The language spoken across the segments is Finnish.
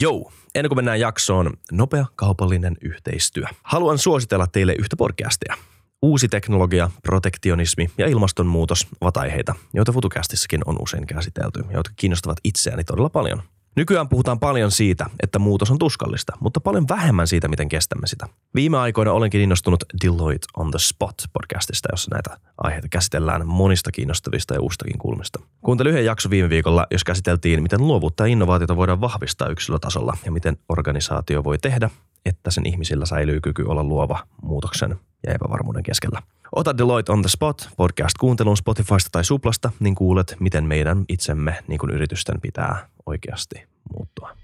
Jou, ennen kuin mennään jaksoon, nopea kaupallinen yhteistyö. Haluan suositella teille yhtä podcastia. Uusi teknologia, protektionismi ja ilmastonmuutos ovat aiheita, joita FutuCastissakin on usein käsitelty ja jotka kiinnostavat itseäni todella paljon. Nykyään puhutaan paljon siitä, että muutos on tuskallista, mutta paljon vähemmän siitä, miten kestämme sitä. Viime aikoina olenkin innostunut Deloitte on the Spot podcastista, jossa näitä aiheita käsitellään monista kiinnostavista ja uustakin kulmista. Kuuntelin yhden jakso viime viikolla, jos käsiteltiin, miten luovuutta ja innovaatiota voidaan vahvistaa yksilötasolla ja miten organisaatio voi tehdä, että sen ihmisillä säilyy kyky olla luova muutoksen ja epävarmuuden keskellä. Ota Deloitte on the Spot podcast kuuntelun Spotifysta tai Suplasta, niin kuulet, miten meidän itsemme, niin kuin yritysten, pitää oikeasti muuttua.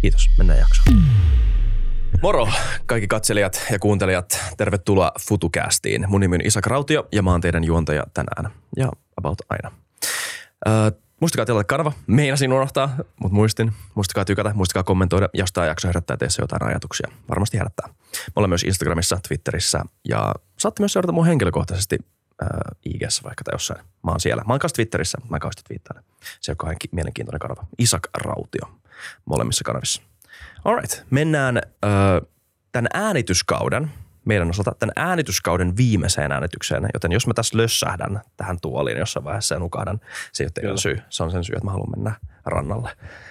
Kiitos, mennään jaksoon. Moro kaikki katselijat ja kuuntelijat, tervetuloa FutuCastiin. Mun nimi on Isak Rautio ja mä oon teidän juontaja tänään ja about aina. Öö, muistakaa tilata kanava. Meinasin unohtaa, mutta muistin. Muistakaa tykätä, muistakaa kommentoida, jos tämä jakso herättää teissä jotain ajatuksia. Varmasti herättää. Me ollaan myös Instagramissa, Twitterissä ja saatte myös seurata mun henkilökohtaisesti äh, IGssä vaikka tai jossain. Mä oon siellä. Mä oon kanssa Twitterissä. Mä kauheasti twiittaan. Se on mielenkiintoinen kanava. Isak Rautio molemmissa kanavissa. Alright, mennään äh, tämän äänityskauden, meidän osalta tämän äänityskauden viimeiseen äänitykseen. Joten jos mä tässä lössähdän tähän tuoliin jossain vaiheessa ja nukahdan, se ei ole teidän syy. Se on sen syy, että mä haluan mennä rannalle.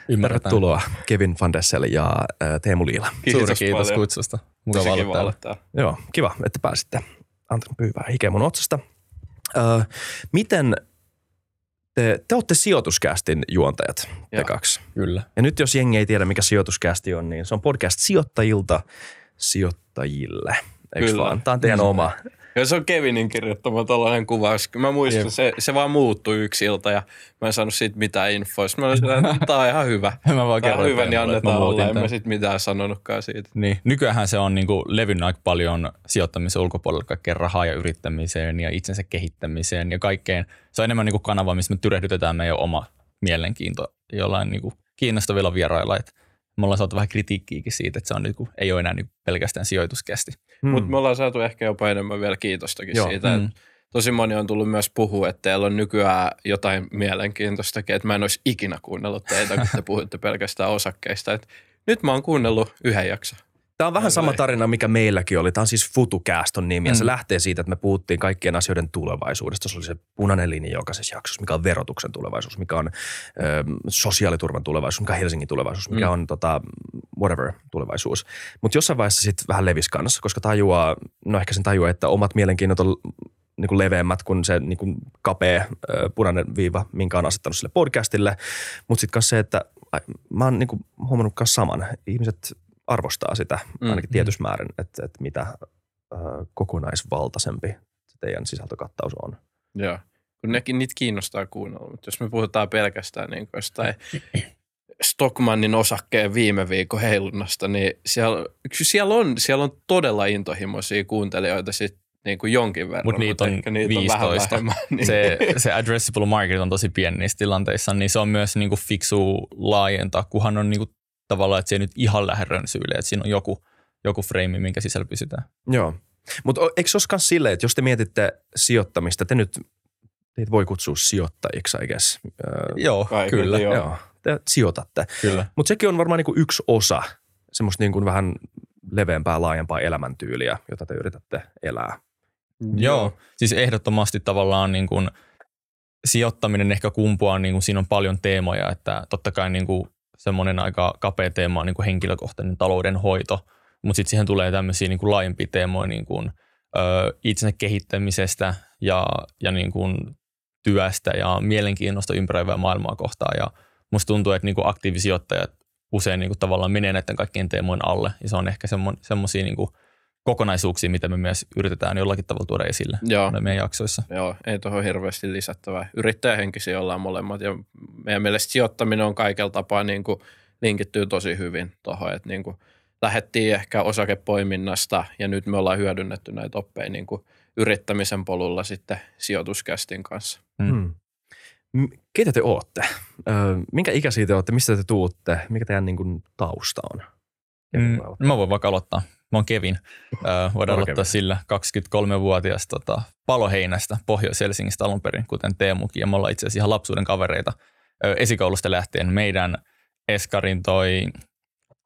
Ymmärretään. Tervetuloa Kevin Van Dessel ja äh, Teemu Liila. Suuri kiitos paljon. kutsusta. Mukava olla täällä. Joo, kiva, että pääsitte. Anteeksi, pyyvää hikeä mun otsasta. Öö, miten te, te olette sijoituskästin juontajat, te Joo. kaksi. Kyllä. Ja nyt jos jengi ei tiedä, mikä sijoituskästi on, niin se on podcast sijoittajilta sijoittajille. Eikö Kyllä. vaan? Tämä on teidän oma. Ja se on Kevinin kirjoittama tällainen kuvaus. Mä muistan, Jep. se, se vaan muuttui yksi ilta ja mä en saanut siitä mitään infoa. Sitten mä olin sillä, että tää on ihan hyvä. Mä vaan Tää on hyvä, niin että annetaan olla. En mä sit mitään sanonutkaan siitä. Niin, nykyään se on niinku levinnyt aika paljon sijoittamisen ulkopuolella kaikkeen rahaa ja yrittämiseen ja itsensä kehittämiseen ja kaikkeen. Se on enemmän niinku kanava, missä me tyrehdytetään meidän oma mielenkiinto jollain niinku kiinnostavilla vierailla. Et me ollaan saatu vähän kritiikkiäkin siitä, että se on niinku, ei ole enää niinku pelkästään sijoituskästi. Hmm. Mutta me ollaan saatu ehkä jopa enemmän vielä kiitostakin Joo. Siitä. Mm. Mm. Tosi moni on tullut myös puhua, että teillä on nykyään jotain mielenkiintoistakin, että mä en olisi ikinä kuunnellut teitä, kun te puhutte pelkästään osakkeista. Et nyt mä oon kuunnellut yhden jakson. Tämä on vähän sama tarina, mikä meilläkin oli. Tämä on siis FutuCast on nimi ja se Mm. lähtee siitä, että me puhuttiin kaikkien asioiden tulevaisuudesta. Se oli se punainen linja jokaisessa jaksossa, mikä on verotuksen tulevaisuus, mikä on ö, sosiaaliturvan tulevaisuus, mikä on Helsingin tulevaisuus, mikä Mm. on tota, whatever tulevaisuus. Mutta jossain vaiheessa sitten vähän levis kanssa, koska tajuaa, no ehkä sen tajuaa, että omat mielenkiinnot on niin kuin leveämmät kuin se niin kuin kapea ö, punainen viiva, minkä on asettanut sille podcastille. Mutta sitten myös se, että ai, mä oon niin kuin huomannut myös saman. Ihmiset arvostaa sitä Mm. ainakin tietyssä määrin, että, että mitä ö, kokonaisvaltaisempi se teidän sisältökattaus on. Joo. Kun nekin niitä kiinnostaa kuunnella, mutta jos me puhutaan pelkästään niin kuin jostain Stockmannin osakkeen viime viikon heilunnasta, niin siellä, siellä, on, siellä on todella intohimoisia kuuntelijoita sit niin kuin jonkin verran. Mut niitä on ehkä niitä 15. on vähän. Niin. Se, se addressable market on tosi pieni niissä tilanteissa, niin se on myös niinku fiksu laajentaa, kunhan on niinku tavallaan, että se ei nyt ihan lähde rönsyille, että siinä on joku, joku frame, minkä sisällä pysytään. Joo. Mutta eikö se myös silleen, että jos te mietitte sijoittamista, te nyt teitä voi kutsua sijoittajiksi, I guess. Joo, Kaikille, kyllä. joo. Joo. Te sijoitatte. kyllä. Mutta sekin on varmaan niinku yksi osa semmoista niinku vähän leveämpää, laajempaa elämäntyyliä, jota te yritätte elää. Joo, siis ehdottomasti tavallaan niin kuin sijoittaminen ehkä kumpuaa, niin kuin siinä on paljon teemoja, että totta kai niin kuin semmoinen aika kapea teema on niin kuin henkilökohtainen taloudenhoito, mutta sitten siihen tulee tämmöisiä niin laajempia teemoja niin kuin, ö, itsensä kehittämisestä ja, ja niin kuin työstä ja mielenkiinnosta ympäröivää maailmaa kohtaan. Ja musta tuntuu, että niin kuin aktiivisijoittajat usein niin kuin tavallaan menee näiden kaikkien teemojen alle ja se on ehkä semmoisia niin kuin kokonaisuuksia, mitä me myös yritetään jollakin tavalla tuoda esille Joo. meidän jaksoissa. Joo, ei tuohon hirveästi lisättävää. Yrittäjähenkisiä ollaan molemmat ja meidän mielestä sijoittaminen on kaikella tapaa niin kuin linkittyy tosi hyvin tuohon, että niin kuin lähdettiin ehkä osakepoiminnasta ja nyt me ollaan hyödynnetty näitä oppeja niin kuin yrittämisen polulla sitten sijoituskästin kanssa. Mm. Hmm. M- Keitä te ootte? Minkä ikäisiä te ootte? Mistä te tuutte? Mikä teidän niin kuin, tausta on? Mm, mä voin vaikka aloittaa. Mä oon Kevin. Ö, voidaan aloittaa sillä 23-vuotias tota, Paloheinästä Pohjois-Helsingistä alun perin, kuten Teemukin. Ja me ollaan itse asiassa ihan lapsuuden kavereita ö, esikoulusta lähtien. Meidän Eskarin toi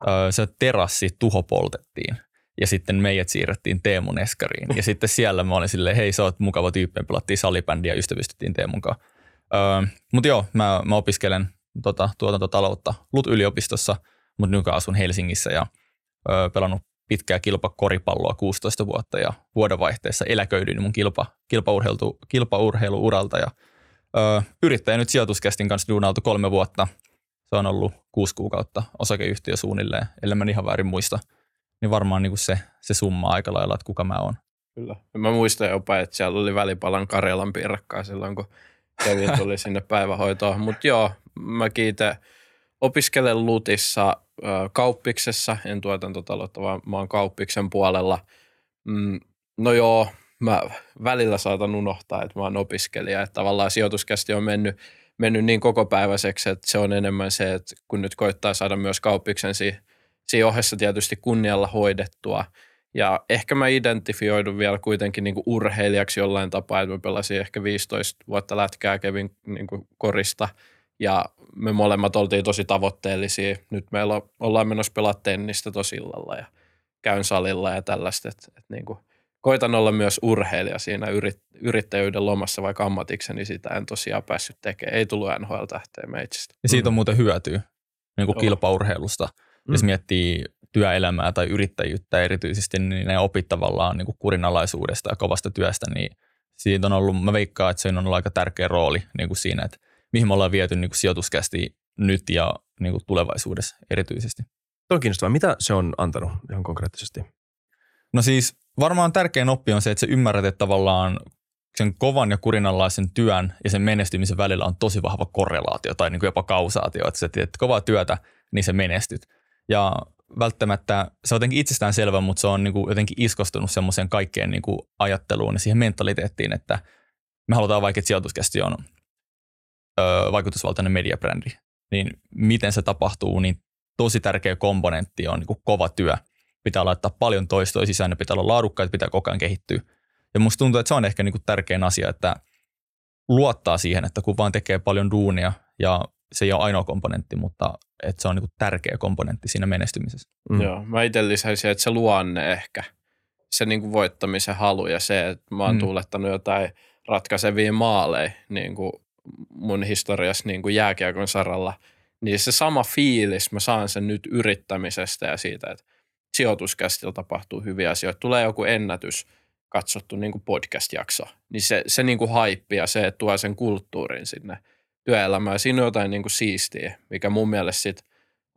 öö, se terassi tuho poltettiin ja sitten meidät siirrettiin Teemun eskariin. Ja sitten siellä mä olin silleen, hei sä oot mukava tyyppi, me pelattiin salibändiä ja ystävystyttiin Teemun kanssa. Mutta joo, mä, mä opiskelen tota, tuotantotaloutta LUT-yliopistossa, mutta nykyään asun Helsingissä ja öö, pelannut pitkää kilpakoripalloa 16 vuotta ja vuodenvaihteessa eläköidyin mun kilpa, kilpaurheilu, kilpaurheiluuralta ja öö, yrittäjä nyt sijoituskästin kanssa duunailtu kolme vuotta. Se on ollut kuusi kuukautta osakeyhtiö suunnilleen, ellei mä ihan väärin muista. Niin varmaan niin kuin se, se summa aika lailla, että kuka mä oon. Kyllä. Mä muistan jopa, että siellä oli välipalan Karjalan piirakkaa silloin, kun Kevin tuli sinne päivähoitoon. Mutta joo, mä kiitän. Opiskelen Lutissa kauppiksessa, en tuotantotaloutta, vaan mä oon kauppiksen puolella. Mm, no joo, mä välillä saatan unohtaa, että mä oon opiskelija. Että tavallaan sijoituskästi on mennyt, mennyt niin kokopäiväiseksi, että se on enemmän se, että kun nyt koittaa saada myös kauppiksen siinä, ohessa tietysti kunnialla hoidettua. Ja ehkä mä identifioidun vielä kuitenkin niin kuin urheilijaksi jollain tapaa, että mä pelasin ehkä 15 vuotta lätkää, kävin niin korista – ja me molemmat oltiin tosi tavoitteellisia. Nyt meillä ollaan menossa pelaa tennistä tosi illalla ja käyn salilla ja tällaista. Et, et niin kuin, koitan olla myös urheilija siinä yrit, yrittäjyyden lomassa, vaikka ammatikseni sitä en tosiaan päässyt tekemään. Ei tullut NHL-tähteä meitsistä. Ja siitä on muuten hyötyä niin kuin kilpaurheilusta. Mm. Jos miettii työelämää tai yrittäjyyttä erityisesti, niin ne opit tavallaan niin kuin kurinalaisuudesta ja kovasta työstä, niin siitä on ollut, mä veikkaan, että se on ollut aika tärkeä rooli niin kuin siinä, että mihin me ollaan viety niin kuin sijoituskästi nyt ja niin kuin tulevaisuudessa erityisesti. Tuo on kiinnostavaa. Mitä se on antanut ihan konkreettisesti? No siis varmaan tärkein oppi on se, että se ymmärrät, että tavallaan sen kovan ja kurinalaisen työn ja sen menestymisen välillä on tosi vahva korrelaatio tai niin kuin jopa kausaatio, että sä teet kovaa työtä, niin sä menestyt. Ja välttämättä se on jotenkin itsestään selvä, mutta se on niin kuin jotenkin iskostunut semmoiseen kaikkeen niin kuin ajatteluun ja siihen mentaliteettiin, että me halutaan vaikka, että sijoituskästi on ö, vaikutusvaltainen mediabrändi, niin miten se tapahtuu, niin tosi tärkeä komponentti on niin kuin kova työ. Pitää laittaa paljon toistoja sisään, ne pitää olla laadukkaita, pitää koko ajan kehittyä. Ja musta tuntuu, että se on ehkä niin kuin tärkein asia, että luottaa siihen, että kun vaan tekee paljon duunia ja se ei ole ainoa komponentti, mutta että se on niin kuin tärkeä komponentti siinä menestymisessä. Mm. Joo, mä itse lisäisin, että se luonne ehkä, se niin kuin voittamisen halu ja se, että mä oon mm. tuulettanut jotain ratkaisevia maaleja niin kuin mun historiassa niin kuin jääkiekon saralla, niin se sama fiilis, mä saan sen nyt yrittämisestä ja siitä, että sijoituskästillä tapahtuu hyviä asioita. Tulee joku ennätys katsottu niin kuin podcast-jakso, niin se, se niin kuin haippi ja se tuo sen kulttuurin sinne työelämään. Siinä on jotain niin kuin siistiä, mikä mun mielestä sit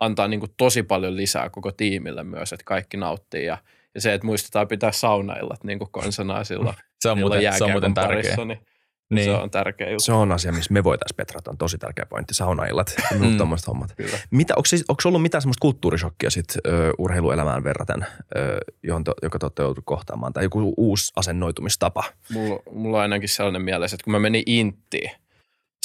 antaa niin kuin tosi paljon lisää koko tiimille myös, että kaikki nauttii ja, ja se, että muistetaan pitää saunaillat niin kuin konsanaa silloin. Se on muuten, se on muuten tärkeä. Parissa, niin niin. Se on tärkeä juttu. Se on asia, missä me voitaisiin petrata. On tosi tärkeä pointti. Saunaillat, mm. tuommoiset hommat. Kyllä. Mitä, onko, siis, onko ollut mitään semmoista kulttuurishokkia sit, ö, urheiluelämään verraten, ö, johon te, joka te olette joutuneet kohtaamaan? Tai joku uusi asennoitumistapa? Mulla, mulla on ainakin sellainen mielessä, että kun mä menin Inttiin,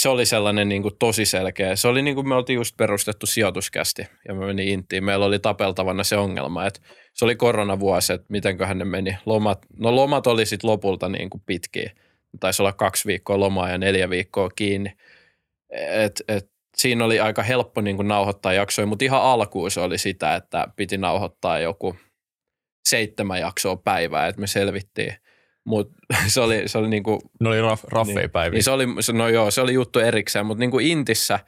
se oli sellainen niin kuin tosi selkeä. Se oli niin kuin me oltiin just perustettu sijoituskästi ja me menin Inttiin. Meillä oli tapeltavana se ongelma, että se oli koronavuosi, että mitenköhän ne meni. Lomat, no lomat oli sitten lopulta niin kuin pitkiä taisi olla kaksi viikkoa lomaa ja neljä viikkoa kiinni. Et, et, siinä oli aika helppo niin kuin nauhoittaa jaksoja, mutta ihan alkuun se oli sitä, että piti nauhoittaa joku seitsemän jaksoa päivää, että me selvittiin. Mutta se oli, se oli niinku, ne oli raff, raffei niin, päiviä. Niin se oli, no joo, se oli juttu erikseen, mutta niinku Intissä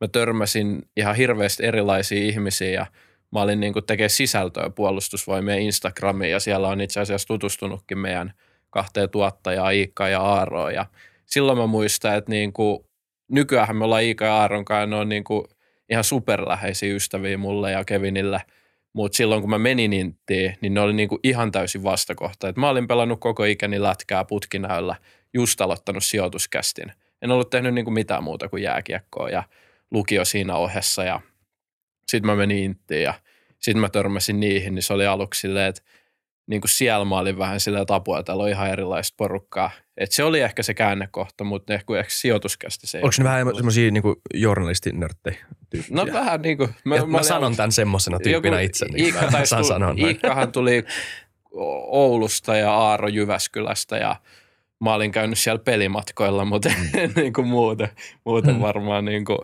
mä törmäsin ihan hirveästi erilaisia ihmisiä ja mä olin niinku tekemään sisältöä puolustusvoimien Instagramiin ja siellä on itse asiassa tutustunutkin meidän – kahteen tuottajaa, Iikka ja Aaroa. Ja silloin mä muistan, että niin kuin, nykyään me ollaan Iikka ja Aaron kanssa, ne on niin kuin ihan superläheisiä ystäviä mulle ja Kevinille. Mutta silloin kun mä menin Inttiin, niin ne oli niin kuin ihan täysin vastakohta. Et mä olin pelannut koko ikäni lätkää putkinäöllä, just aloittanut sijoituskästin. En ollut tehnyt niin kuin mitään muuta kuin jääkiekkoa ja lukio siinä ohessa ja sitten mä menin Inttiin ja sitten mä törmäsin niihin, niin se oli aluksi silleen, että niin kuin siellä mä olin vähän sillä tapua, että on ihan erilaista porukkaa. Et se oli ehkä se käännekohta, mutta ehkä, ehkä sijoituskästi se Onko ne vähän semmoisia niin journalistinörttejä No vähän niin kuin. Mä, mä, mä sanon tämän semmoisena tyyppinä itse. Niin Iikka taisi, sanoa Iikkahan tuli Oulusta ja Aaro Jyväskylästä ja mä olin käynyt siellä pelimatkoilla, mutta mm. niin kuin muuten, muuten mm. varmaan niin kuin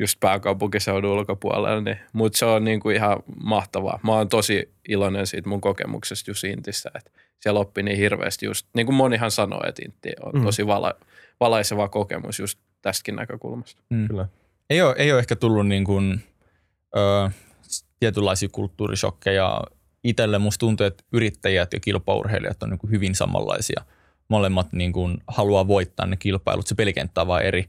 just pääkaupunkiseudun ulkopuolella, niin, mutta se on niin kuin ihan mahtavaa. Mä oon tosi iloinen siitä mun kokemuksesta just Intissä, että siellä oppi niin hirveästi just, niin kuin monihan sanoo, että Intti on Mm. tosi vala, valaiseva kokemus just tästäkin näkökulmasta. Mm. Kyllä. Ei ole, ei ole ehkä tullut niin kuin, ö, tietynlaisia kulttuurishokkeja. Itselle musta tuntuu, että yrittäjät ja kilpaurheilijat on niin kuin hyvin samanlaisia. Molemmat niin kuin haluaa voittaa ne kilpailut, se pelikenttä on vaan eri.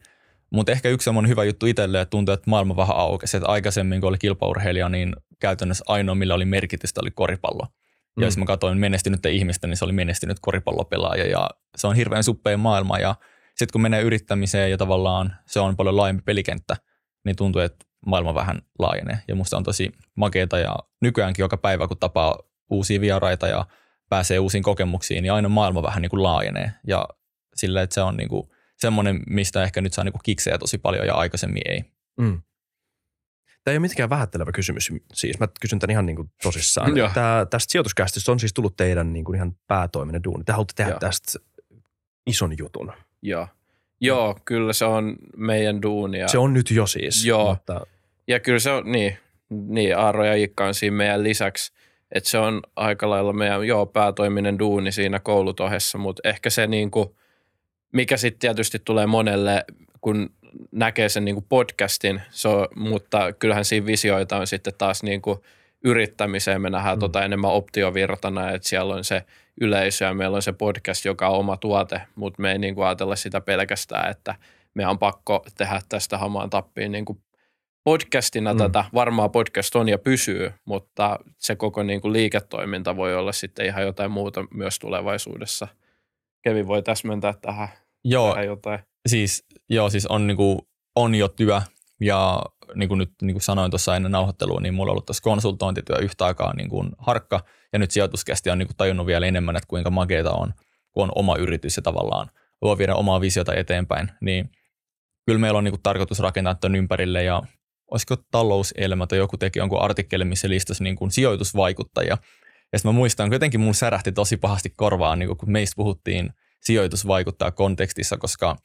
Mutta ehkä yksi semmoinen hyvä juttu itselle, että tuntuu, että maailma vähän aukesi. Että aikaisemmin, kun oli kilpaurheilija, niin käytännössä ainoa, millä oli merkitystä, oli koripallo. Ja Mm. jos mä katsoin menestynyttä ihmistä, niin se oli menestynyt koripallopelaaja ja se on hirveän suppea maailma ja sitten kun menee yrittämiseen ja tavallaan se on paljon laajempi pelikenttä, niin tuntuu, että maailma vähän laajenee ja musta on tosi makeeta ja nykyäänkin joka päivä kun tapaa uusia vieraita ja pääsee uusiin kokemuksiin, niin aina maailma vähän niin kuin laajenee ja sillä, että se on niin kuin semmoinen, mistä ehkä nyt saa niin kuin kiksejä tosi paljon ja aikaisemmin ei. Mm. Tämä ei ole mitenkään vähättelevä kysymys. Siis mä kysyn tämän ihan niin kuin tosissaan. Tää, tästä sijoituskäsitys on siis tullut teidän niin kuin ihan päätoiminen duuni. Te haluatte tehdä Joo. tästä ison jutun. Joo. Joo, kyllä se on meidän duunia. Se on nyt jo siis. Joo. Mutta, Ja kyllä se on, niin, niin Aaro ja Ikka on siinä meidän lisäksi, että se on aika lailla meidän, joo, päätoiminen duuni siinä koulutohessa, mutta ehkä se niin kuin, mikä sitten tietysti tulee monelle, kun näkee sen niin kuin podcastin, se on, mutta kyllähän siinä visioita on sitten taas niin kuin yrittämiseen, me nähdään Mm. tota enemmän optiovirtana, että siellä on se yleisö ja meillä on se podcast, joka on oma tuote, mutta me ei niin kuin ajatella sitä pelkästään, että meidän on pakko tehdä tästä hamaan tappiin niin kuin podcastina mm. tätä. Varmaan podcast on ja pysyy, mutta se koko niin kuin liiketoiminta voi olla sitten ihan jotain muuta myös tulevaisuudessa. Kevin voi täsmentää tähän, Joo, tähän jotain. siis, joo, siis on, niinku, on jo työ ja niin kuin nyt niin kuin sanoin tuossa ennen nauhoittelua, niin mulla on ollut tuossa konsultointityö yhtä aikaa niin kuin harkka ja nyt sijoituskästi on niin kuin tajunnut vielä enemmän, että kuinka makeeta on, kun on oma yritys ja tavallaan voi viedä omaa visiota eteenpäin, niin kyllä meillä on niin kuin tarkoitus rakentaa tuon ympärille ja olisiko talouselämä tai joku teki jonkun artikkelin, missä listasi niin kuin sijoitusvaikuttajia. Ja sitten mä muistan, jotenkin mun särähti tosi pahasti korvaan, niin kun meistä puhuttiin sijoitusvaikuttaa kontekstissa, koska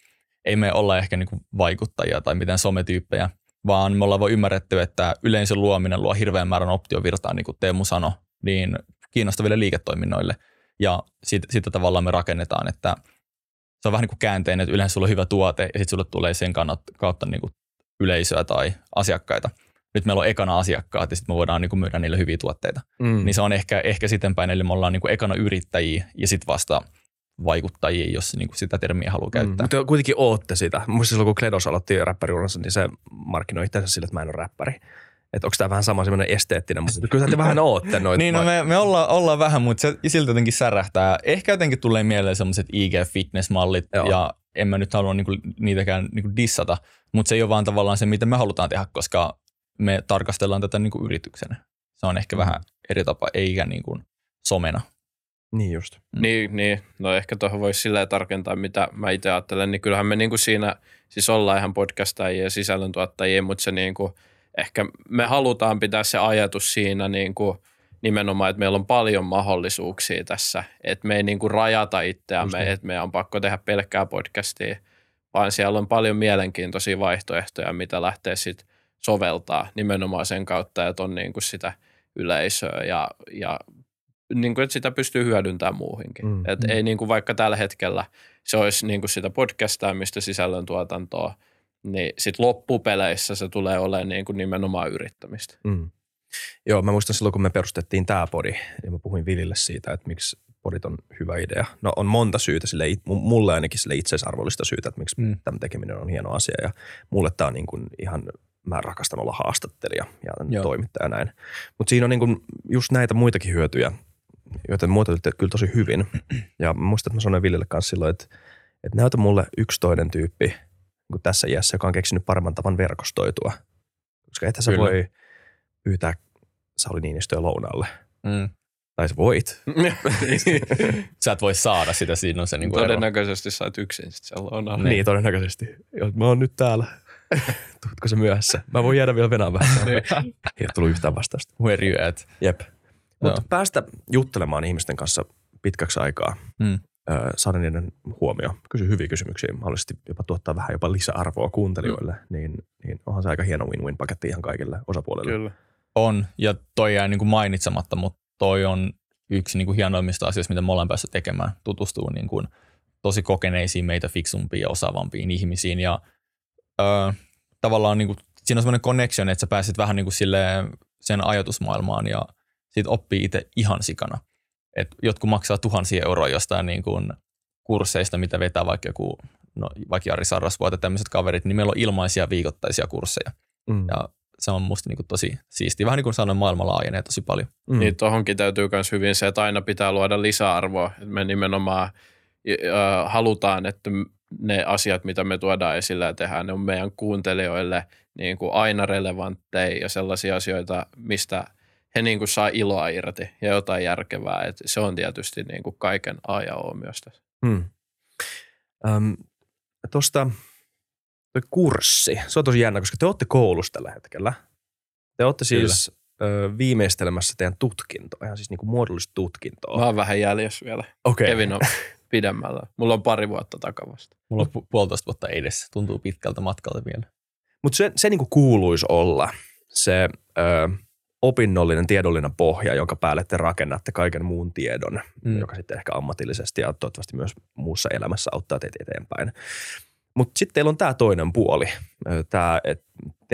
ei me olla ehkä niin vaikuttajia tai mitään sometyyppejä, vaan me ollaan vaan ymmärretty, että yleisön luominen luo hirveän määrän optiovirtaa, niin kuin Teemu sanoi, niin kiinnostaville liiketoiminnoille. Ja siitä, siitä tavallaan me rakennetaan, että se on vähän niin kuin käänteinen, että yleensä sulla on hyvä tuote ja sitten sulle tulee sen kautta niin kuin yleisöä tai asiakkaita. Nyt meillä on ekana asiakkaat ja sitten me voidaan niin kuin myydä niille hyviä tuotteita. mm. Niin se on ehkä, ehkä siten päin, eli me ollaan niin kuin ekana yrittäjiä ja sitten vasta vaikuttajia, jos niin kuin sitä termiä haluaa käyttää. Mm, mutta kuitenkin ootte sitä. Muista silloin, kun Kledos aloitti räppäriuransa, niin se markkinoi itseänsä sille, että mä en ole räppäri. Että onko tämä vähän sama semmoinen esteettinen, mutta kyllä te vähän ootte noita. Niin, no me, me ollaan, ollaan vähän, mutta se silti jotenkin särähtää. Ehkä jotenkin tulee mieleen sellaiset IG-fitness-mallit, Joo. ja en mä nyt halua niinku niitäkään niinku dissata, mutta se ei ole vaan tavallaan se, mitä me halutaan tehdä, koska me tarkastellaan tätä niinku yrityksenä. Se on ehkä Mm. vähän eri tapa, eikä niinku somena. Niin just. Mm. Niin, niin, no ehkä tuohon voisi silleen tarkentaa, mitä mä itse ajattelen, niin kyllähän me niinku siinä, siis ollaan ihan podcastajia ja sisällöntuottajia, mutta se niinku, ehkä me halutaan pitää se ajatus siinä niinku, nimenomaan, että meillä on paljon mahdollisuuksia tässä, että me ei niinku rajata Just itseämme, niin. että meidän on pakko tehdä pelkkää podcastia, vaan siellä on paljon mielenkiintoisia vaihtoehtoja, mitä lähtee sitten soveltaa nimenomaan sen kautta, että on niinku sitä yleisöä ja, ja niin kuin, että sitä pystyy hyödyntämään muuhinkin. Mm. Et Mm. ei niin kuin vaikka tällä hetkellä se olisi niin kuin sitä podcastaamista, sisällöntuotantoa, niin sitten loppupeleissä se tulee olemaan niin kuin nimenomaan yrittämistä. Mm. Joo, mä muistan silloin, kun me perustettiin tämä podi, ja mä puhuin Vilille siitä, että miksi podit on hyvä idea. No on monta syytä, sille, mulle ainakin sille itseisarvollista syytä, että miksi mm. tämän tekeminen on hieno asia. Ja mulle tämä on niin kuin ihan, mä rakastan olla haastattelija ja Joo. toimittaja näin. Mutta siinä on niin kuin just näitä muitakin hyötyjä, joita muotoilitte kyllä tosi hyvin. Ja mä muistan, että mä sanoin Villille kanssa silloin, että, että näytä mulle yksi toinen tyyppi niin tässä iässä, joka on keksinyt paremman tavan verkostoitua. Koska ethän sä Kyllä. voi pyytää Sauli Niinistöä lounaalle. Mm. Tai sä voit. Sä et voi saada sitä, siinä on se niinku ero. Todennäköisesti sä oot yksin sitten siellä lounalla. Niin, niin todennäköisesti. Mä oon nyt täällä. Tuutko se myöhässä? Mä voin jäädä vielä venään vähän. Ei ole tullut yhtään vastausta. Where you at? Jep. Mutta päästä juttelemaan ihmisten kanssa pitkäksi aikaa. Mm. saada niiden huomio. Kysy hyviä kysymyksiä, mahdollisesti jopa tuottaa vähän jopa lisäarvoa kuuntelijoille, mm. niin, niin onhan se aika hieno win-win-paketti ihan kaikille osapuolille. Kyllä. On, ja toi jää niin kuin mainitsematta, mutta toi on yksi niin kuin hienoimmista asioista, mitä me ollaan päässyt tekemään. Tutustuu niin kuin tosi kokeneisiin, meitä fiksumpiin ja osaavampiin ihmisiin. Ja ö, tavallaan niin kuin, siinä on semmoinen connection, että sä pääset vähän niin kuin silleen sen ajatusmaailmaan ja siitä oppii itse ihan sikana. Et jotkut maksaa tuhansia euroa jostain niin kuin kursseista, mitä vetää vaikka joku, no vaikka Jari Sarasvuo tai tämmöiset kaverit, niin meillä on ilmaisia viikoittaisia kursseja. Mm. Ja se on musta niin kuin tosi siistiä. Vähän niin kuin sanoin, maailma laajenee tosi paljon. Mm. Niin tuohonkin täytyy myös hyvin se, että aina pitää luoda lisäarvoa. Me nimenomaan äh, halutaan, että ne asiat, mitä me tuodaan esille ja tehdään, ne on meidän kuuntelijoille niin kuin aina relevantteja ja sellaisia asioita, mistä he niin kuin saa iloa irti ja jotain järkevää. Et se on tietysti niin kuin kaiken A ja O myös tässä. Mm. Öm, Tuosta toi kurssi, se on tosi jännä, koska te olette koulussa tällä hetkellä. Te olette siis ö, viimeistelemässä teidän tutkintoa, ihan siis niinku muodollista tutkintoa. Mä oon vähän jäljessä vielä. Okei. Kevin on pidemmällä. Mulla on pari vuotta takavasta. Mulla on pu- puolitoista vuotta edessä. Tuntuu pitkältä matkalta vielä. Mutta se, se niinku kuuluisi olla se ö, opinnollinen, tiedollinen pohja, jonka päälle te rakennatte kaiken muun tiedon, mm. Joka sitten ehkä ammatillisesti ja toivottavasti myös muussa elämässä auttaa teitä eteenpäin. Mutta sitten teillä on tämä toinen puoli, tämä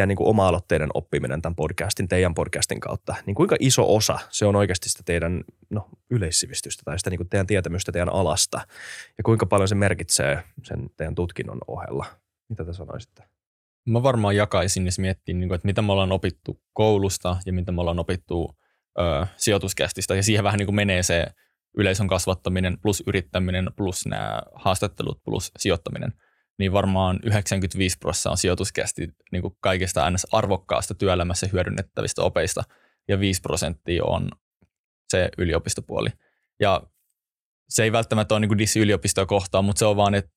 teidän niinku oma-aloitteiden oppiminen tämän podcastin, teidän podcastin kautta. Niin kuinka iso osa se on oikeasti sitä teidän no, yleissivistystä tai sitä niinku teidän tietämystä teidän alasta ja kuinka paljon se merkitsee sen teidän tutkinnon ohella? Mitä te sanoisitte? Mä varmaan jakaisin, jos miettii, niin kuin, että mitä me ollaan opittu koulusta ja mitä me ollaan opittu ö, sijoituskästistä. Ja siihen vähän niin kuin menee se yleisön kasvattaminen plus yrittäminen plus nämä haastattelut plus sijoittaminen. Niin varmaan 95 prosenttia on sijoituskästi niin kuin kaikista aina arvokkaasta työelämässä hyödynnettävistä opeista ja 5 prosenttia on se yliopistopuoli. Ja se ei välttämättä ole niin kuin dissi yliopistoa kohtaan, mutta se on vaan, että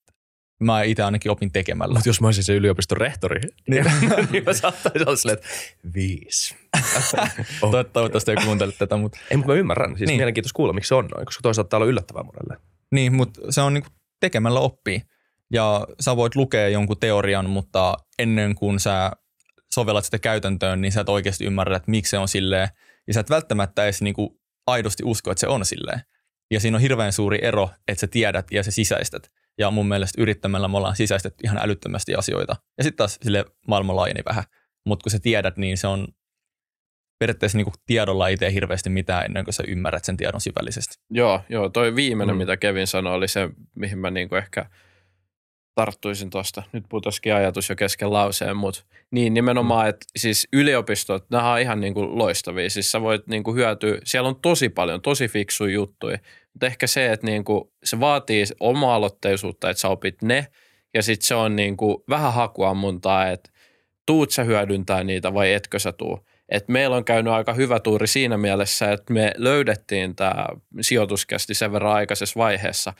mä itse ainakin opin tekemällä. Mutta jos mä olisin se yliopiston rehtori, niin, niin mä saattaisin olla silleen, että viisi. To- Toivottavasti ei kuuntele tätä, mutta Ei, mutta mä ymmärrän. Siis niin. Niin. mielenkiintoista kuulla, miksi se on noin, koska toisaalta tää on yllättävää monelle. niin, mutta se on niinku tekemällä oppii. Ja sä voit lukea jonkun teorian, mutta ennen kuin sä sovellat sitä käytäntöön, niin sä et oikeasti ymmärrä, että miksi se on silleen. Ja sä et välttämättä edes niinku aidosti usko, että se on silleen. Ja siinä on hirveän suuri ero, että sä tiedät ja sä sisäistät. Ja mun mielestä yrittämällä me ollaan sisäistetty ihan älyttömästi asioita. Ja sitten taas sille maailma laajeni vähän. Mutta kun sä tiedät, niin se on periaatteessa niinku tiedolla ei tee hirveästi mitään ennen kuin sä ymmärrät sen tiedon syvällisesti. Joo, joo, toi viimeinen, Mm. mitä Kevin sanoi, oli se, mihin mä niinku ehkä tarttuisin tuosta. Nyt putosikin ajatus jo kesken lauseen, mutta niin nimenomaan, että siis yliopistot, nämä on ihan niinku loistavia. Siis sä voit niinku hyötyä, siellä on tosi paljon, tosi fiksuja juttuja, mutta ehkä se, että niinku, se vaatii oma-aloitteisuutta, että sä opit ne, ja sitten se on niinku vähän hakuammuntaa, että tuut sä hyödyntää niitä vai etkö sä tuu. Et meillä on käynyt aika hyvä tuuri siinä mielessä, että me löydettiin tämä sijoituskästi sen verran aikaisessa vaiheessa,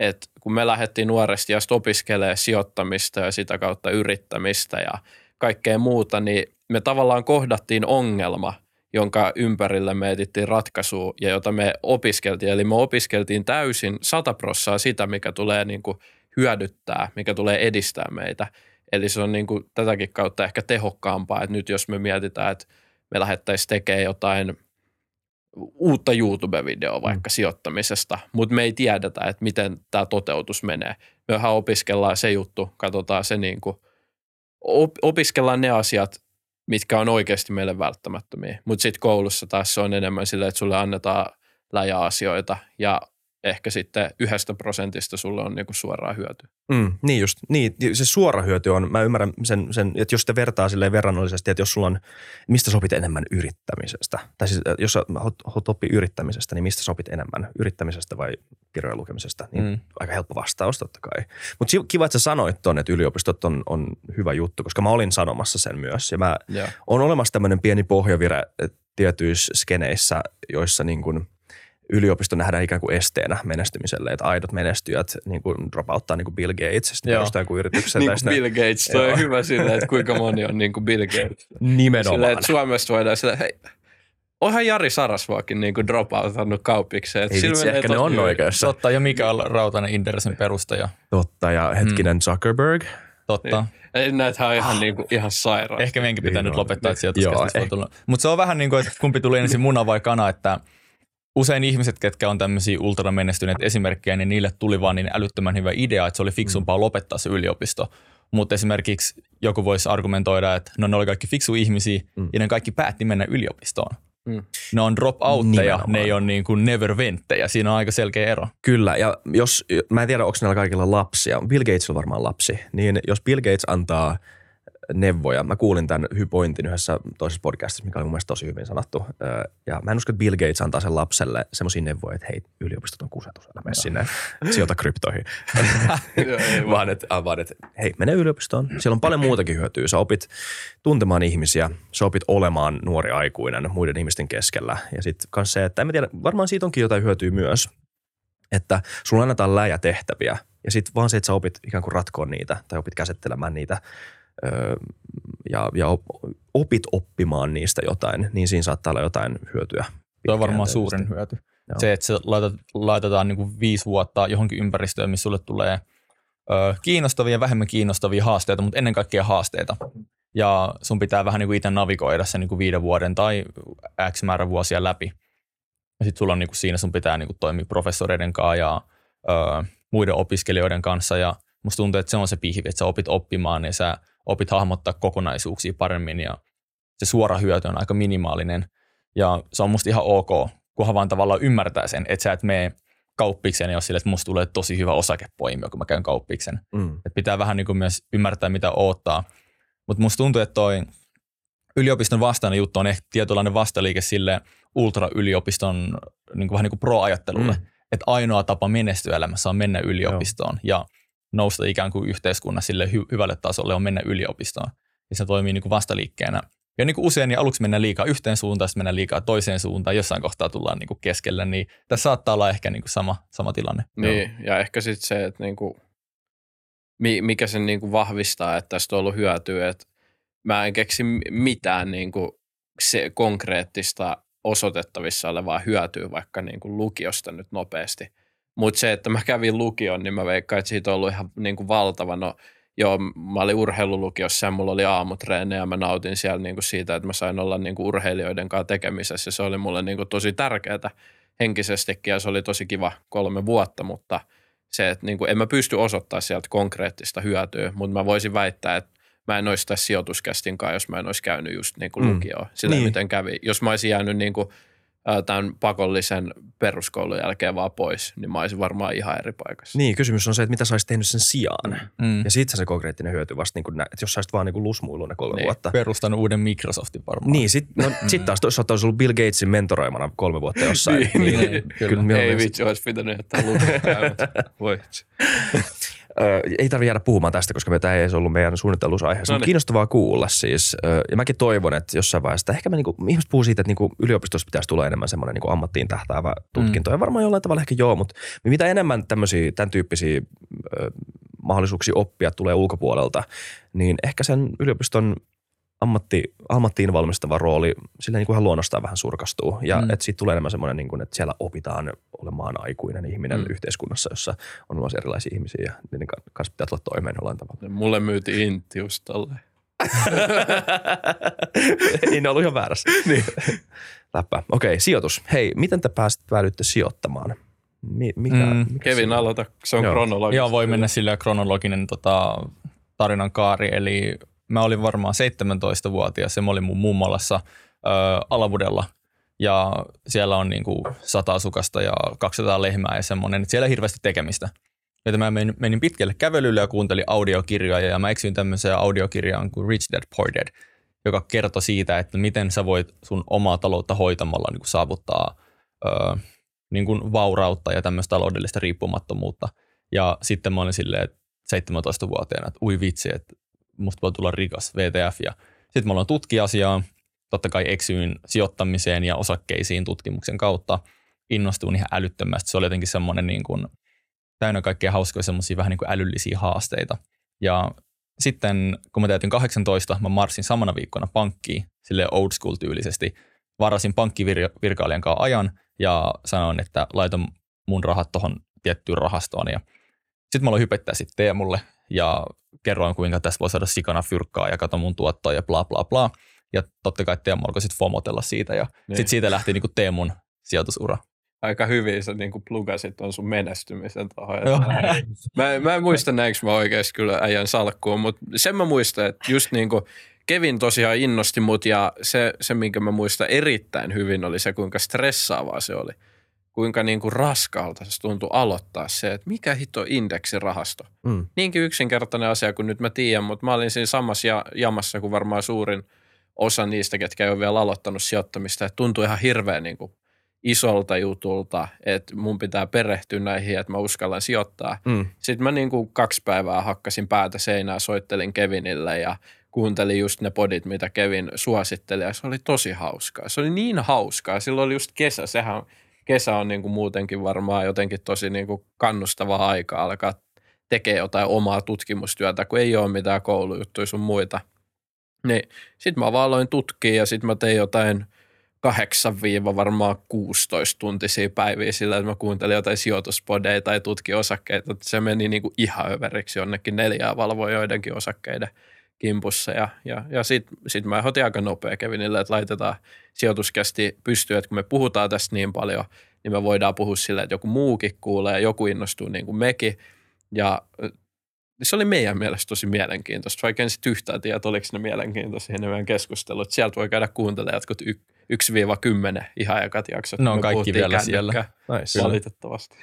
että kun me lähdettiin nuoresti ja opiskelemaan sijoittamista ja sitä kautta yrittämistä ja kaikkea muuta, niin me tavallaan kohdattiin ongelma, jonka ympärillä me etittiin ratkaisua ja jota me opiskeltiin. Eli me opiskeltiin täysin sataprossaa sitä, mikä tulee niin kuin hyödyttää, mikä tulee edistää meitä. Eli se on niin kuin tätäkin kautta ehkä tehokkaampaa, että nyt jos me mietitään, että me lähdettäisiin tekemään jotain uutta YouTube-videoa vaikka mm. sijoittamisesta, mutta me ei tiedetä, että miten tämä toteutus menee. Mehän opiskellaan se juttu, katsotaan se niin kuin, op- opiskellaan ne asiat, mitkä on oikeasti meille välttämättömiä. Mutta sitten koulussa taas se on enemmän sillä, että sulle annetaan läjäasioita ja ehkä sitten yhdestä prosentista sulle on niinku suoraa hyötyä. Mm, niin just, niin, se suora hyöty on, mä ymmärrän sen, sen että jos sitä vertaa silleen verrannollisesti, että jos sulla on, mistä sopit enemmän yrittämisestä, tai siis äh, jos sä haluat oppia yrittämisestä, niin mistä sopit enemmän, yrittämisestä vai kirjojen lukemisesta, niin mm. Aika helppo vastaus totta kai. Mutta kiva, että sä sanoit ton, että yliopistot on, on hyvä juttu, koska mä olin sanomassa sen myös, ja mä Joo. on olemassa tämmöinen pieni pohjavire eh, tietyissä skeneissä, joissa niin kuin yliopisto nähdään ikään kuin esteenä menestymiselle, että aidot menestyjät niin kuin dropouttaa niin kuin Bill Gates, sitten Joo. perustaa jonkun yrityksen. Niin kuin Bill Gates, toi Joo. on hyvä silleen, että kuinka moni on niin kuin Bill Gates. Nimenomaan. Silleen, että Suomesta voidaan silleen, hei, Onhan Jari Sarasvuokin niin kuin dropoutannut kaupikseen. Ei vitsi, ehkä ne on oikeassa. Totta, ja Mikael Rautanen Indersin perustaja. Totta, ja hetkinen mm. Zuckerberg. Totta. Ei, näitä on ihan, niin kuin, ihan sairaan. Ehkä meidänkin pitää niin nyt lopettaa, että sijoituskeskus tulla. Mutta se on vähän niin kuin, että kumpi tuli ensin muna vai kana, että usein ihmiset, ketkä on tämmöisiä ultramenestyneitä esimerkkejä, niin niille tuli vaan niin älyttömän hyvä idea, että se oli fiksumpaa mm. lopettaa se yliopisto. Mutta esimerkiksi joku voisi argumentoida, että no ne oli kaikki fiksu ihmisiä mm. ja ne kaikki päätti mennä yliopistoon. Mm. Ne on drop-outteja, ne ei ole niin kuin never venttejä. Siinä on aika selkeä ero. Kyllä, ja jos, mä en tiedä, onko näillä kaikilla lapsia. Bill Gates on varmaan lapsi. Niin jos Bill Gates antaa – neuvoja. Mä kuulin tämän hypointin yhdessä toisessa podcastissa, mikä oli mun mielestä tosi hyvin sanottu. Ja mä en usko, että Bill Gates antaa sen lapselle semmoisia neuvoja, että hei, yliopistot on kusetus, älä mene sinne, sijoita kryptoihin. vaan, että, vaan, että hei, mene yliopistoon. Siellä on paljon muutakin hyötyä. Sä opit tuntemaan ihmisiä, sä opit olemaan nuori aikuinen muiden ihmisten keskellä. Ja sitten kanssa se, että en mä tiedä, varmaan siitä onkin jotain hyötyä myös, että sulla annetaan läjä tehtäviä ja sitten vaan se, että sä opit ikään kuin ratkoa niitä tai opit käsittelemään niitä ja, ja opit oppimaan niistä jotain, niin siinä saattaa olla jotain hyötyä. Se on varmaan suurin hyöty. Joo. Se, että se laitat, laitetaan niin kuin viisi vuotta johonkin ympäristöön, missä sulle tulee ö, kiinnostavia ja vähemmän kiinnostavia haasteita, mutta ennen kaikkea haasteita. Ja sun pitää vähän niin kuin itse navigoida sen niin kuin viiden vuoden tai X määrä vuosia läpi. Ja sitten sulla on niin kuin siinä sun pitää niin kuin toimia professoreiden kanssa ja ö, muiden opiskelijoiden kanssa. Ja musta tuntuu, että se on se pihvi, että sä opit oppimaan ja sä opit hahmottaa kokonaisuuksia paremmin ja se suora hyöty on aika minimaalinen. Ja se on musta ihan ok, kunhan vaan tavallaan ymmärtää sen, että sä et mene kauppikseen, jos sille, että musta tulee tosi hyvä osakepoimio, kun mä käyn kauppiksen. Mm. Et pitää vähän niin kuin myös ymmärtää, mitä odottaa. Mutta musta tuntuu, että toi yliopiston vastainen juttu on ehkä tietynlainen vastaliike sille ultra-yliopiston niin kuin vähän niin kuin pro-ajattelulle. Mm. Että ainoa tapa menestyä elämässä on mennä yliopistoon. Joo. Ja nousta ikään kuin yhteiskunnassa sille hy- hyvälle tasolle on mennä yliopistoon. Ja se toimii niin kuin vastaliikkeenä. Ja niin kuin usein, niin aluksi mennään liikaa yhteen suuntaan, sitten mennään liikaa toiseen suuntaan, jossain kohtaa tullaan niin kuin keskelle, niin tässä saattaa olla ehkä niin kuin sama, sama tilanne. Niin, Joo. ja ehkä sitten se, että niin kuin, mikä sen niin kuin vahvistaa, että tästä on ollut hyötyä, että mä en keksi mitään niin kuin se konkreettista osoitettavissa olevaa hyötyä vaikka niin kuin lukiosta nyt nopeasti – mutta se, että mä kävin lukion, niin mä veikkaan, että siitä on ollut ihan niin kuin valtava. No, joo, mä olin urheilulukiossa ja mulla oli aamutreeni ja mä nautin siellä niin kuin siitä, että mä sain olla niin kuin urheilijoiden kanssa tekemisessä. Ja se oli mulle niin kuin tosi tärkeää henkisestikin ja se oli tosi kiva kolme vuotta, mutta se, että niin kuin, en mä pysty osoittamaan sieltä konkreettista hyötyä, mutta mä voisin väittää, että mä en olisi tässä sijoituskästinkaan, jos mä en olisi käynyt just niin kuin mm. lukioon, sillä niin. miten kävi. Jos mä olisin jäänyt niin kuin – tämän pakollisen peruskoulun jälkeen vaan pois, niin mä olisin varmaan ihan eri paikassa. Niin, kysymys on se, että mitä sä olisit tehnyt sen sijaan. Mm. Ja siitä se konkreettinen hyöty vasta, niin kun, että jos sä olisit vaan niin lusmuillut ne kolme niin, vuotta. Perustanut uuden Microsoftin varmaan. Niin, sit, no, mm. sit taas toisaalta olisi ollut Bill Gatesin mentoroimana kolme vuotta jossain. niin, niin, niin, kyllä. kyllä Ei vitsi, olisi pitänyt jättää Voi. Ö, ei tarvitse jäädä puhumaan tästä, koska tämä ei edes ollut meidän suunnittelussa aiheessa. No niin. Kiinnostavaa kuulla siis. Ö, ja mäkin toivon, että jossain vaiheessa, ehkä mä niinku, ihmiset puhuu siitä, että niinku yliopistossa pitäisi tulla enemmän semmoinen niinku ammattiin tähtäävä tutkinto. Mm. Ja varmaan jollain tavalla ehkä joo, mutta mitä enemmän tämmöisiä, tämän tyyppisiä ö, mahdollisuuksia oppia tulee ulkopuolelta, niin ehkä sen yliopiston ammatti, ammattiin valmistava rooli sillä niin kuin ihan luonnostaan vähän surkastuu. Ja mm. että siitä tulee enemmän semmoinen, niin kuin, että siellä opitaan olemaan aikuinen ihminen mm. yhteiskunnassa, jossa on myös erilaisia ihmisiä ja niiden kanssa pitää tulla toimeen jollain tavalla. Mulle myyti Intius tolle. Ei ne ollut ihan väärässä. niin. Läppä. Okei, okay, sijoitus. Hei, miten te pääsitte päädyitte sijoittamaan? Mi- mikä, mm. mikä Kevin, aloita. Se on kronologinen. Joo, voi mennä sillä kronologinen tota, tarinan kaari. Eli mä olin varmaan 17-vuotias ja mä olin mun mummolassa ö, Alavudella ja siellä on niin kuin 100 asukasta ja 200 lehmää ja semmoinen, siellä ei hirveästi tekemistä. Joten mä menin, menin pitkälle kävelylle ja kuuntelin audiokirjoja ja mä eksyin tämmöiseen audiokirjaan kuin Rich Dad Poor Dad, joka kertoi siitä, että miten sä voit sun omaa taloutta hoitamalla niin kuin saavuttaa ö, niin kuin vaurautta ja tämmöistä taloudellista riippumattomuutta. Ja sitten mä olin silleen, että 17-vuotiaana, että ui vitsi, että musta voi tulla rikas, VTF. Ja sitten mä aloin tutkia asiaa, totta kai eksyin sijoittamiseen ja osakkeisiin tutkimuksen kautta. Innostuin ihan älyttömästi. Se oli jotenkin semmoinen niin kuin, täynnä kaikkea hauskoja semmoisia vähän niin kuin älyllisiä haasteita. Ja sitten kun mä täytin 18, mä marssin samana viikkona pankkiin, sille old school tyylisesti. varasin pankkivirkailijan kanssa ajan ja sanoin, että laitan mun rahat tuohon tiettyyn rahastoon. Ja sitten mä aloin hypettää sitten Teemulle ja kerroin, kuinka tästä voi saada sikana fyrkkaa ja kato mun tuottoa ja bla bla bla. Ja totta kai Teemu alkoi sitten fomotella siitä ja niin. sitten siitä lähti niinku Teemun sijoitusura. Aika hyvin sä niinku plugasit on sun menestymisen tuohon. mä, mä en muista näinkö mä oikeasti kyllä äijän salkkuun, mutta sen mä muistan, että just niinku Kevin tosiaan innosti mut ja se, se, minkä mä muistan erittäin hyvin oli se, kuinka stressaavaa se oli. Kuinka niin kuin raskalta se tuntui aloittaa se, että mikä hito indeksirahasto. Mm. Niinkin yksinkertainen asia kuin nyt mä tiedän, mutta mä olin siinä samassa jamassa kuin varmaan suurin osa niistä, ketkä ei ole vielä aloittanut sijoittamista. Että tuntui ihan hirveän niin kuin isolta jutulta, että mun pitää perehtyä näihin, että mä uskallan sijoittaa. Mm. Sitten mä niin kuin kaksi päivää hakkasin päätä seinää, soittelin Kevinille ja – kuuntelin just ne podit, mitä Kevin suositteli ja se oli tosi hauskaa. Se oli niin hauskaa. Silloin oli just kesä. Sehän kesä on niin kuin muutenkin varmaan jotenkin tosi niin kuin kannustava aika alkaa tekee jotain omaa tutkimustyötä, kun ei ole mitään koulujuttuja sun muita. Niin sitten mä vaan aloin tutkia ja sitten mä tein jotain 8- varmaan 16 tuntisia päiviä sillä, että mä kuuntelin jotain sijoituspodeja tai tutki osakkeita. Se meni niin kuin ihan överiksi jonnekin neljää valvoa joidenkin osakkeiden – kimpussa. Ja, ja, ja sitten sit mä otin aika nopea Kevinille, että laitetaan sijoituskästi pystyyn, että kun me puhutaan tästä niin paljon, niin me voidaan puhua sillä, että joku muukin kuulee ja joku innostuu niin kuin mekin. Ja se oli meidän mielestä tosi mielenkiintoista, vaikka en sitten yhtään tiedä, että oliko ne mielenkiintoisia ne meidän keskustelut. Sieltä voi käydä kuuntelemaan jotkut 1-10 ihan ekat jaksot. Ne on kaikki vielä siellä. Nice. Valitettavasti.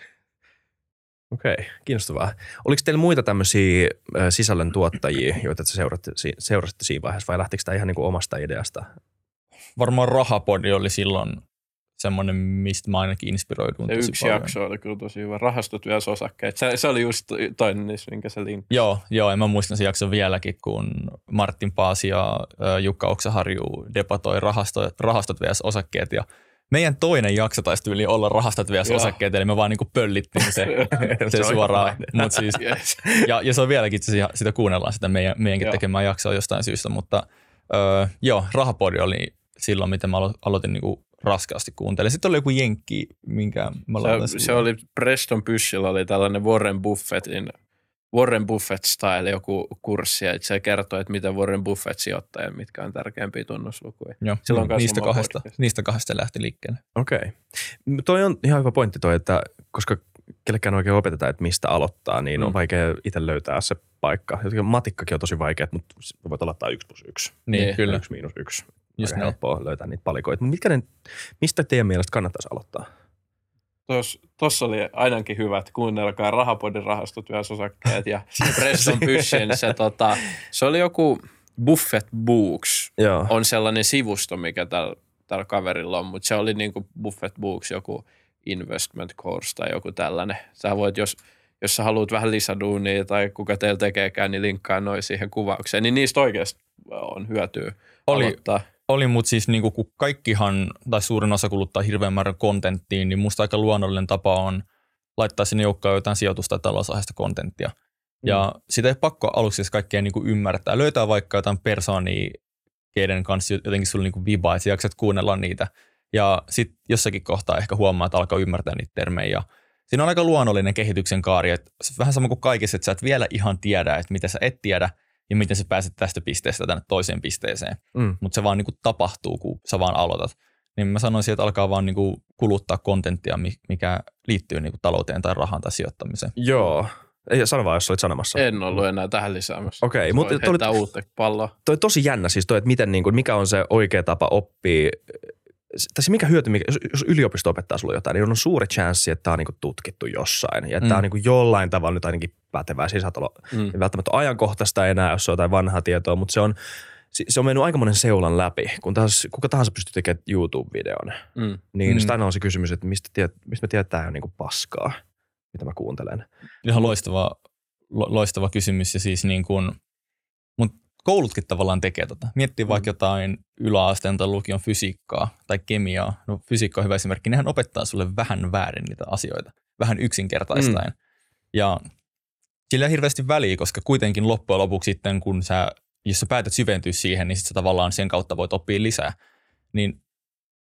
Okei, kiinnostavaa. Oliko teillä muita tämmöisiä sisällön tuottajia, joita te seuratte, seurasitte siinä vaiheessa, vai lähtikö tämä ihan niin kuin omasta ideasta? Varmaan Rahapodi oli silloin semmoinen, mistä mä ainakin inspiroidun tosi yksi paljon. jakso oli kyllä tosi hyvä. Rahastotyösosakkeet. Se, se oli just toinen niissä, minkä se linkki. Joo, joo, ja mä muistan sen jakson vieläkin, kun Martin Paasi ja Jukka Oksaharju debatoi rahasto, rahastot vs. osakkeet, ja meidän toinen jakso taisi tyyli olla rahastat vielä osakkeita, eli me vaan niinku pöllittiin se, se, suoraan. Mut siis, ja, ja, se on vieläkin itse sitä kuunnellaan sitä meidän, meidänkin tekemään jaksoa jostain syystä, mutta öö, joo, rahapodi oli silloin, miten mä aloitin niinku raskaasti kuuntelemaan. Sitten oli joku jenkki, minkä mä se, se oli Preston Pyssillä oli tällainen Warren Buffettin Warren Buffett-style joku kurssi, että se kertoo, että miten Warren Buffett sijoittaa ja mitkä on tärkeimpiä tunnuslukuja. Joo, Silloin niistä, kahdesta, niistä kahdesta lähti liikkeelle. Okei. Okay. Toi on ihan hyvä pointti toi, että koska kellekään oikein opetetaan, että mistä aloittaa, niin mm. on vaikea itse löytää se paikka. Jotenkin matikkakin on tosi vaikea, mutta voit aloittaa yksi plus yksi. Niin, kyllä. Yksi miinus yksi. Just helppoa löytää niitä palikoita. Mitkä ne, mistä teidän mielestä kannattaisi aloittaa? Tuossa oli ainakin hyvät, kuunnelkaa Rahapodin rahastotyösosakkeet ja Preston Pyshin. Se, tota, se oli joku Buffett Books, Joo. on sellainen sivusto, mikä tällä tällä kaverilla on, mutta se oli niin kuin Buffett Books joku investment course tai joku tällainen. Sä voit, jos, jos sä haluat vähän lisäduunia tai kuka teillä tekeekään, niin linkkaa noin siihen kuvaukseen, niin niistä oikeasti on hyötyä oli, aloittaa. Oli, mutta siis niin kun kaikkihan, tai suurin osa kuluttaa hirveän määrän kontenttiin, niin musta aika luonnollinen tapa on laittaa sinne joukkoon jotain sijoitusta tai talousaiheista kontenttia. Mm. Ja sitä ei pakko aluksi siis kaikkea niin kuin ymmärtää. Löytää vaikka jotain persoonia, keiden kanssa jotenkin sulla niin vibaa, että jaksat kuunnella niitä. Ja sitten jossakin kohtaa ehkä huomaa, että alkaa ymmärtää niitä termejä. Ja siinä on aika luonnollinen kehityksen kaari. Että vähän sama kuin kaikissa, että sä et vielä ihan tiedä, että mitä sä et tiedä – ja miten sä pääset tästä pisteestä tänne toiseen pisteeseen. Mm. Mutta se vaan niinku tapahtuu, kun sä vaan aloitat. Niin mä sanoisin, että alkaa vaan niinku kuluttaa kontenttia, mikä liittyy niinku talouteen tai rahaan tai sijoittamiseen. Joo. Ei, sano vaan, jos olit sanomassa. En ollut enää tähän lisäämässä. Okei, okay, mutta toi, uutta palloa. Toi tosi jännä siis toi, että miten, niin kuin, mikä on se oikea tapa oppia tässä mikä hyöty, mikä, jos yliopisto opettaa sulle jotain, niin on suuri chanssi, että tämä on niin tutkittu jossain. Ja mm. tämä on niin jollain tavalla nyt ainakin pätevää sisätalo. Mm. Ei välttämättä ajankohtaista enää, jos on jotain vanhaa tietoa, mutta se on, se on mennyt aikamoinen seulan läpi. Kun taas kuka tahansa pystyy tekemään YouTube-videon, mm. niin mm. aina on se kysymys, että mistä, tiedät, mistä me tiedät, että tämä on niin paskaa, mitä mä kuuntelen. Ihan loistava, lo, loistava kysymys ja siis niin kuin, koulutkin tavallaan tekee tota. Miettii mm. vaikka jotain yläasteen tai lukion fysiikkaa tai kemiaa. No fysiikka on hyvä esimerkki. Nehän opettaa sulle vähän väärin niitä asioita, vähän yksinkertaistaen. Mm. Ja sillä ei hirveästi väliä, koska kuitenkin loppujen lopuksi sitten, kun sä, jos sä päätät syventyä siihen, niin sitten sä tavallaan sen kautta voit oppia lisää. Niin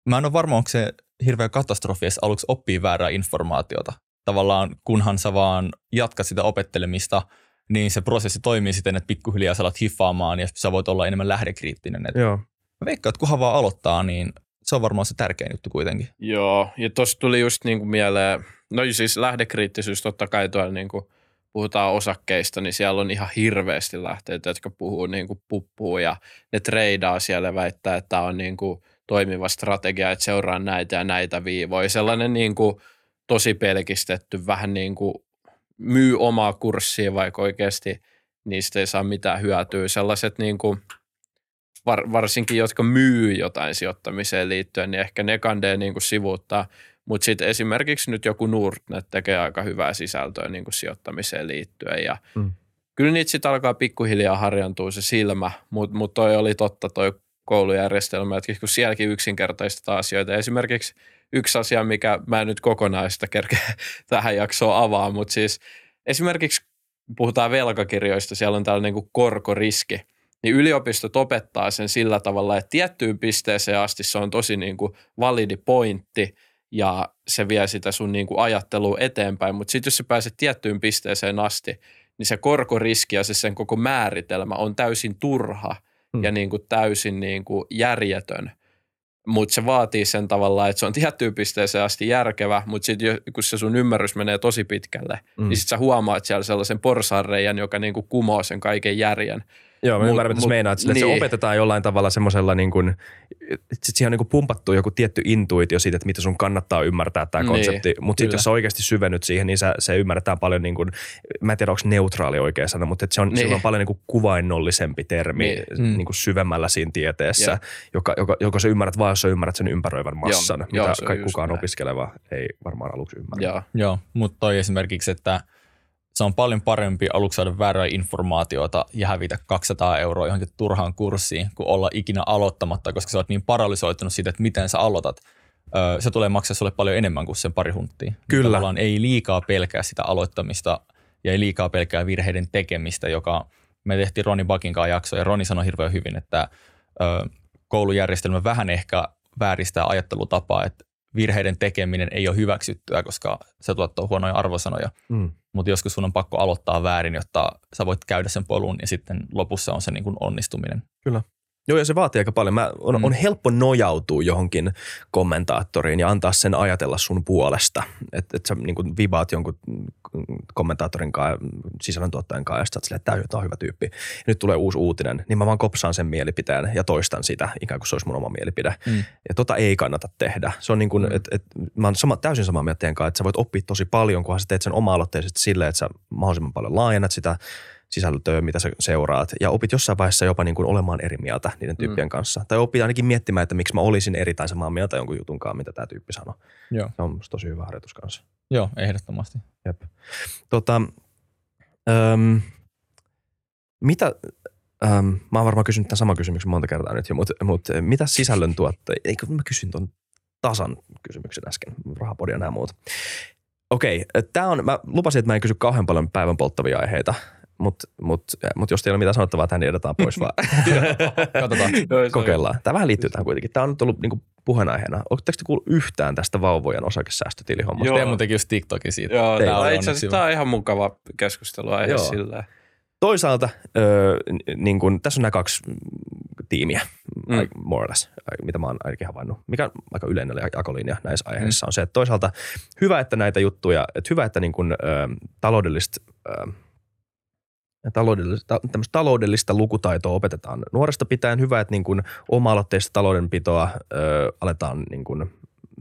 mä en ole varma, onko se hirveä katastrofi, jos aluksi oppii väärää informaatiota. Tavallaan kunhan sä vaan jatkat sitä opettelemista, niin se prosessi toimii siten, että pikkuhiljaa sä alat hiffaamaan ja sä voit olla enemmän lähdekriittinen. Et Joo. mä veikkaan, että kunhan vaan aloittaa, niin se on varmaan se tärkein juttu kuitenkin. Joo, ja tuossa tuli just niin kuin mieleen, no siis lähdekriittisyys totta kai tuolla niin kuin puhutaan osakkeista, niin siellä on ihan hirveästi lähteitä, jotka puhuu niin kuin puppuu ja ne treidaa siellä ja väittää, että tämä on niin kuin toimiva strategia, että seuraa näitä ja näitä viivoja. Sellainen niin kuin tosi pelkistetty, vähän niin kuin myy omaa kurssia, vaikka oikeasti niistä ei saa mitään hyötyä. Sellaiset niin kuin, var, varsinkin, jotka myy jotain sijoittamiseen liittyen, niin ehkä ne kandee niin kuin sivuuttaa. Mutta sitten esimerkiksi nyt joku Nordnet tekee aika hyvää sisältöä niin kuin sijoittamiseen liittyen ja Mm. kyllä niitä sitten alkaa pikkuhiljaa harjantua se silmä, mutta mut toi oli totta toi koulujärjestelmä, että kun sielläkin yksinkertaistetaan asioita. Esimerkiksi yksi asia, mikä mä en nyt kokonaista kerkeä tähän jaksoon avaa, mutta siis esimerkiksi puhutaan velkakirjoista, siellä on tällainen kuin korkoriski, niin yliopistot opettaa sen sillä tavalla, että tiettyyn pisteeseen asti se on tosi niin kuin validi pointti ja se vie sitä sun niin kuin ajattelua eteenpäin, mutta sitten jos sä pääset tiettyyn pisteeseen asti, niin se korkoriski ja se sen koko määritelmä on täysin turha Hmm. ja niin kuin täysin niin kuin järjetön. Mutta se vaatii sen tavalla, että se on tiettyyn pisteeseen asti järkevä, mutta sitten kun se sun ymmärrys menee tosi pitkälle, Mm. mm. niin sitten sä huomaat siellä sellaisen porsaanreiän, joka niin kuin kumoo sen kaiken järjen. Joo, mä ymmärrän, mitä meinaat. Sille, että se niin. opetetaan jollain tavalla semmoisella, niin kuin, että sit siihen on niin kuin pumpattu joku tietty intuitio siitä, että mitä sun kannattaa ymmärtää tämä Niin, konsepti. Mutta sitten jos sä oikeasti syvennyt siihen, niin sä, se ymmärretään paljon, niin kuin, mä en tiedä, onko neutraali oikea sana, mutta että se on, niin. Niin. sillä on paljon niin kuin kuvainnollisempi termi niin. Niin. Niin kuin syvemmällä siinä tieteessä, Jep. joka, joka, joka sä ymmärrät vaan, jos sä ymmärrät sen ympäröivän massan, Joo, mitä joo, kukaan näin. opiskeleva ei varmaan aluksi ymmärrä. Ja Joo, mutta toi esimerkiksi, että se on paljon parempi aluksi saada väärää informaatiota ja hävitä 200 euroa johonkin turhaan kurssiin, kuin olla ikinä aloittamatta, koska sä oot niin paralysoitunut siitä, että miten sä aloitat. Öö, se tulee maksaa sulle paljon enemmän kuin sen pari hunttia. Kyllä. Tavallaan ei liikaa pelkää sitä aloittamista ja ei liikaa pelkää virheiden tekemistä, joka me tehtiin Roni Bakin kanssa jakso ja Roni sanoi hirveän hyvin, että ö, koulujärjestelmä vähän ehkä vääristää ajattelutapaa, että virheiden tekeminen ei ole hyväksyttyä, koska se tuottaa huonoja arvosanoja. Mm. Mutta joskus sun on pakko aloittaa väärin, jotta sä voit käydä sen polun ja sitten lopussa on se niin kuin onnistuminen. Joo, ja se vaatii aika paljon. Mä, on, Mm. on helppo nojautua johonkin kommentaattoriin ja antaa sen ajatella sun puolesta. Että et sä niin kuin vibaat jonkun kommentaattorin kanssa, sisällöntuottajan kanssa, ja sä silleen, että tämä on hyvä tyyppi. Ja nyt tulee uusi uutinen, niin mä vaan kopsaan sen mielipiteen ja toistan sitä, ikään kuin se olisi mun oma mielipide. Mm. Ja tota ei kannata tehdä. Se on niin kuin, Mm. että et, mä oon sama, täysin samaa mieltä kanssa, että sä voit oppia tosi paljon, kunhan sä teet sen oma-aloitteisesti silleen, että sä mahdollisimman paljon laajennat sitä sisältöä, mitä sä seuraat, ja opit jossain vaiheessa jopa niin kuin olemaan eri mieltä niiden tyyppien mm. kanssa. Tai opit ainakin miettimään, että miksi mä olisin eri tai samaa mieltä jonkun jutun kanssa, mitä tämä tyyppi sanoi. Joo. Se on tosi hyvä harjoitus kanssa. Joo, ehdottomasti. Jep. Tota, öm, mitä, öm, mä oon varmaan kysynyt tämän saman kysymyksen monta kertaa nyt jo, mutta, mutta mitä sisällön tuottajia, eikö mä kysyn tuon tasan kysymyksen äsken, rahapodia ja nämä muut. Okei, tämä on, mä lupasin, että mä en kysy kauhean paljon päivän polttavia aiheita, mutta mut, mut jos teillä on mitään sanottavaa, tähän niin edetään pois vaan. Katsotaan. Kokeillaan. Tämä vähän liittyy tähän kuitenkin. Tämä on nyt ollut niinku puheenaiheena. Oletteko te kuullut yhtään tästä vauvojen osakesäästötilihommasta? Joo. Teemu teki just TikTokin siitä. Joo, Teillä tää on itse asiassa tämä on ihan mukava keskusteluaihe sillä. Toisaalta öö, niin kun, tässä on nämä kaksi mm, tiimiä, Mm. mm. more or less, mitä mä oon ainakin havainnut. Mikä on aika yleinen jakolinja näissä aiheissa on se, että toisaalta hyvä, että näitä juttuja, että hyvä, että niin kun, öö, taloudellista, öö, taloudellista, tämmöistä taloudellista lukutaitoa opetetaan nuoresta pitäen. Hyvä, että niin oma-aloitteista taloudenpitoa öö, aletaan niin kun,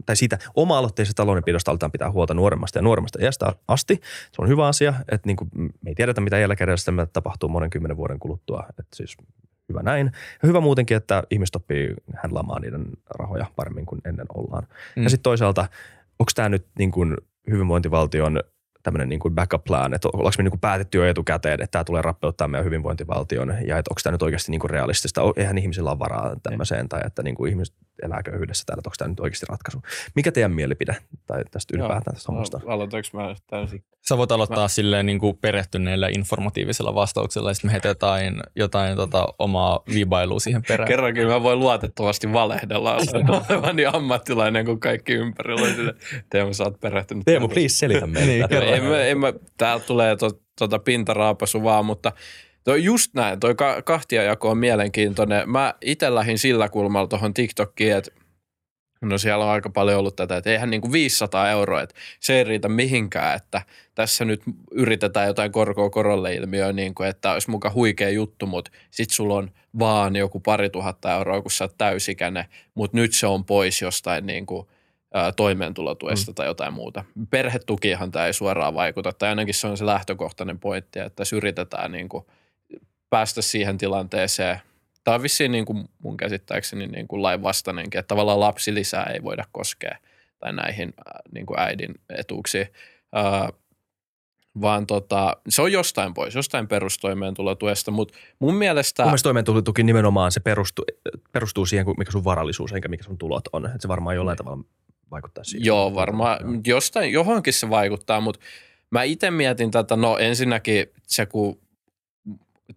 tai siitä oma-aloitteisesta taloudenpidosta aletaan pitää huolta nuoremmasta ja nuoremmasta iästä asti. Se on hyvä asia, että niin kuin me ei tiedetä, mitä eläkejärjestelmä tapahtuu monen kymmenen vuoden kuluttua. Että siis hyvä näin. Ja hyvä muutenkin, että ihmiset oppii handlaamaan niiden rahoja paremmin kuin ennen ollaan. Mm. Ja sitten toisaalta, onko tämä nyt niin kuin hyvinvointivaltion tämmöinen niin kuin backup plan, että ollaanko me niin kuin päätetty jo etukäteen, että tämä tulee rappeuttaa meidän hyvinvointivaltion ja että onko tämä nyt oikeasti niin kuin realistista. Eihän ihmisillä ole varaa tämmöiseen tai että niin kuin ihmiset, elää köyhyydessä täällä, että onko tämä nyt oikeasti ratkaisu. Mikä teidän mielipide tai tästä ylipäätään tästä hommasta? No, aloitanko mä täysin? Sä voit aloittaa mä... silleen niin kuin perehtyneellä informatiivisella vastauksella ja sitten me heitetään jotain tota, omaa vibailua siihen perään. Kerrankin mä voin luotettavasti valehdella olevan niin ammattilainen kuin kaikki ympärillä. Teemu, sä oot perehtynyt. Teemu, please selitä meille. niin, en, mä, en mä, täällä tulee to, tota pintaraapasu vaan, mutta Toi just näin, toi ka- kahtiajako on mielenkiintoinen. Mä itse lähdin sillä kulmalla tuohon TikTokiin, että no siellä on aika paljon ollut tätä, että eihän niin kuin 500 euroa, että se ei riitä mihinkään, että tässä nyt yritetään jotain korkoa korolle ilmiöä, niin kuin, että olisi muka huikea juttu, mutta sit sulla on vaan joku pari tuhatta euroa, kun sä oot täysikäinen, mutta nyt se on pois jostain niin kuin, toimeentulotuesta mm. tai jotain muuta. Perhetukihan tämä ei suoraan vaikuta, tai ainakin se on se lähtökohtainen pointti, että tässä yritetään niin kuin – päästä siihen tilanteeseen. Tämä on vissiin niin kuin mun käsittääkseni niin kuin lain vastainenkin, että tavallaan lapsi lisää ei voida koskea tai näihin niin kuin äidin etuuksiin, uh, vaan tota, se on jostain pois, jostain perustoimeentulotuesta, mutta mun mielestä... Mun mielestä toimeentulotuki nimenomaan se perustuu, perustuu siihen, mikä sun varallisuus eikä mikä sun tulot on. Että se varmaan jollain tavalla vaikuttaa siihen. Joo, varmaan jostain, johonkin se vaikuttaa, mutta mä itse mietin tätä, no ensinnäkin se, kun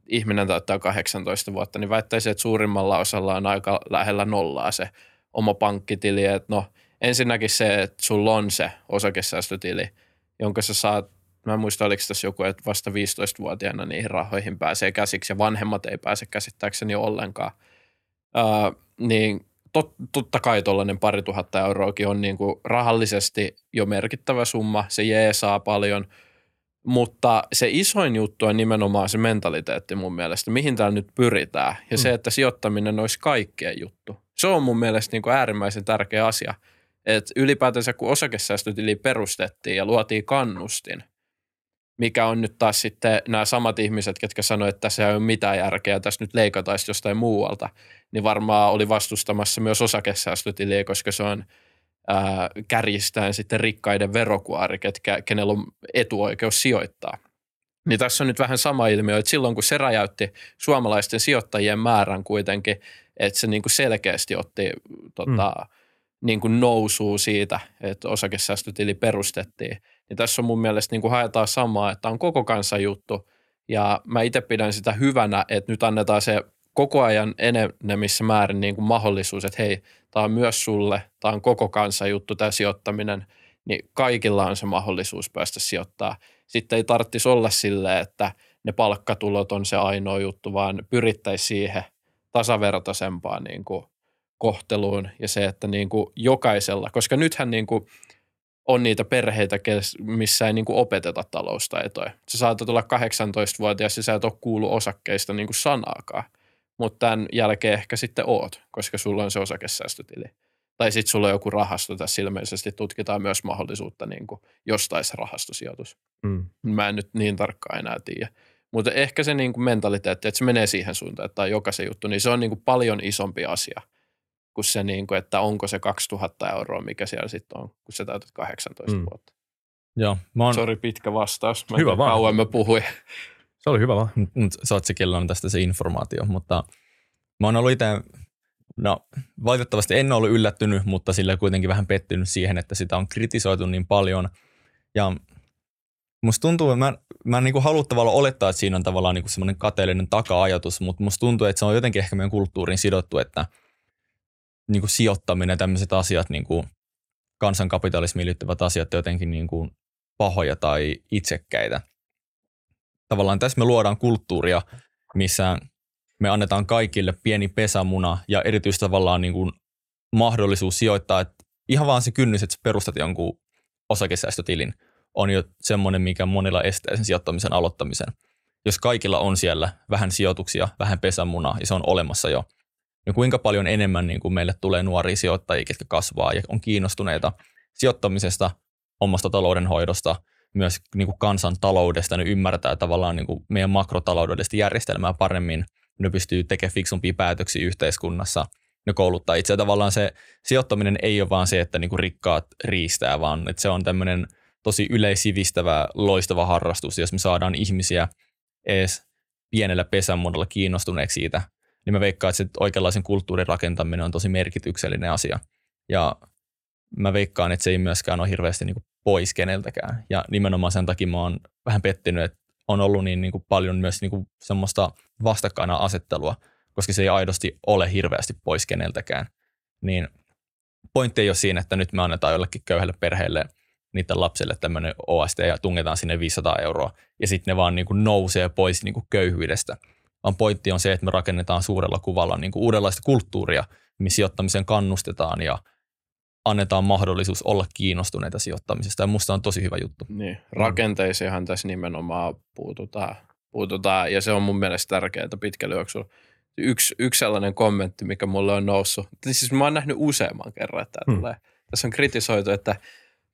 ihminen täyttää 18 vuotta, niin väittäisin, että suurimmalla osalla on aika lähellä nollaa se oma pankkitili. Että no, ensinnäkin se, että sulla on se osakesäästötili, jonka sä saat, mä en muista oliko tässä joku, että vasta 15-vuotiaana niihin rahoihin pääsee käsiksi ja vanhemmat ei pääse käsittääkseni ollenkaan. Uh, niin tot, totta kai tuollainen pari tuhatta euroakin on niin kuin rahallisesti jo merkittävä summa, se jeesaa paljon – mutta se isoin juttu on nimenomaan se mentaliteetti mun mielestä, mihin täällä nyt pyritään. Ja mm. se, että sijoittaminen olisi kaikkeen juttu. Se on mun mielestä niin kuin äärimmäisen tärkeä asia. Että ylipäätänsä kun osakesäästötili perustettiin ja luotiin kannustin, mikä on nyt taas sitten nämä samat ihmiset, ketkä sanoivat, että tässä ei ole mitään järkeä, tässä nyt leikataan jostain muualta, niin varmaan oli vastustamassa myös osakesäästötiliä, koska se on – ää, kärjistään sitten rikkaiden verokuari, ketkä, kenellä on etuoikeus sijoittaa. Niin tässä on nyt vähän sama ilmiö, että silloin kun se räjäytti suomalaisten sijoittajien määrän kuitenkin, että se niin kuin selkeästi otti tota, mm. niin kuin nousuu siitä, että osakesäästötili perustettiin. Niin tässä on mun mielestä niin kuin haetaan samaa, että on koko kansan juttu. Ja mä itse pidän sitä hyvänä, että nyt annetaan se koko ajan enemmissä määrin niin kuin mahdollisuus, että hei, tämä on myös sulle, tämä on koko kansan juttu, tämä sijoittaminen, niin kaikilla on se mahdollisuus päästä sijoittaa. Sitten ei tarvitsisi olla sille, että ne palkkatulot on se ainoa juttu, vaan pyrittäisiin siihen tasavertaisempaan niin kuin kohteluun ja se, että niin kuin jokaisella, koska nythän niin kuin on niitä perheitä, missä ei niin kuin opeteta taloustaitoja. Sä saatat olla 18-vuotias ja sä et ole kuullut osakkeista niin kuin sanaakaan mutta tämän jälkeen ehkä sitten oot, koska sulla on se osakesäästötili. Tai sitten sulla on joku rahasto, tässä ilmeisesti tutkitaan myös mahdollisuutta niin kuin jostain se rahastosijoitus. Mm. Mä en nyt niin tarkkaan enää tiedä. Mutta ehkä se niin kuin mentaliteetti, että se menee siihen suuntaan, että on jokaisen juttu, niin se on niin kuin paljon isompi asia kuin se, niin kuin, että onko se 2000 euroa, mikä siellä sitten on, kun sä täytät 18 mm. vuotta. Joo, mä oon... Sori, pitkä vastaus. Mä Hyvä vaan. Kauan mä puhuin. Se oli hyvä vaan. Se, kello on tästä se informaatio, mutta mä oon ollut itse, no valitettavasti en ollut yllättynyt, mutta sillä kuitenkin vähän pettynyt siihen, että sitä on kritisoitu niin paljon. Ja musta tuntuu, että mä, mä niin haluan tavallaan olettaa, että siinä on tavallaan niin semmoinen kateellinen taka-ajatus, mutta musta tuntuu, että se on jotenkin ehkä meidän kulttuuriin sidottu, että niin kuin sijoittaminen ja tämmöiset asiat, niin kuin kansankapitalismiin liittyvät asiat jotenkin niin kuin pahoja tai itsekkäitä – tavallaan tässä me luodaan kulttuuria, missä me annetaan kaikille pieni pesämuna ja erityisesti tavallaan niin kuin mahdollisuus sijoittaa, että ihan vaan se kynnys, että perustat jonkun osakesäästötilin, on jo semmoinen, mikä monilla estää sen sijoittamisen aloittamisen. Jos kaikilla on siellä vähän sijoituksia, vähän pesämunaa ja se on olemassa jo, niin kuinka paljon enemmän niin kuin meille tulee nuoria sijoittajia, jotka kasvaa ja on kiinnostuneita sijoittamisesta, omasta taloudenhoidosta – myös niin kuin kansantaloudesta, ne ymmärtää tavallaan niin kuin meidän makrotaloudellista järjestelmää paremmin, ne pystyy tekemään fiksumpia päätöksiä yhteiskunnassa, ne kouluttaa itse tavallaan se sijoittaminen ei ole vaan se, että niin kuin rikkaat riistää, vaan että se on tämmöinen tosi yleisivistävä, loistava harrastus, jos me saadaan ihmisiä edes pienellä pesämuodolla kiinnostuneeksi siitä, niin mä veikkaan, että se oikeanlaisen kulttuurin rakentaminen on tosi merkityksellinen asia. Ja mä veikkaan, että se ei myöskään ole hirveästi niin kuin pois keneltäkään. Ja nimenomaan sen takia mä oon vähän pettynyt, että on ollut niin, niin kuin paljon myös niin kuin semmoista vastakkaina asettelua, koska se ei aidosti ole hirveästi pois keneltäkään. Niin pointti ei ole siinä, että nyt me annetaan jollekin köyhälle perheelle niiden lapsille tämmöinen OST ja tungetaan sinne 500 euroa ja sitten ne vaan niin kuin nousee pois niin kuin köyhyydestä. Vaan pointti on se, että me rakennetaan suurella kuvalla niin kuin uudenlaista kulttuuria, missä sijoittamiseen kannustetaan ja annetaan mahdollisuus olla kiinnostuneita sijoittamisesta. Ja musta on tosi hyvä juttu. Niin, rakenteisiinhan tässä nimenomaan puututaan, puututaan ja se on mun mielestä tärkeää pitkällä juoksulla. Yksi, yksi sellainen kommentti, mikä mulle on noussut. Siis mä oon nähnyt useamman kerran, että tämä hmm. tulee. Tässä on kritisoitu, että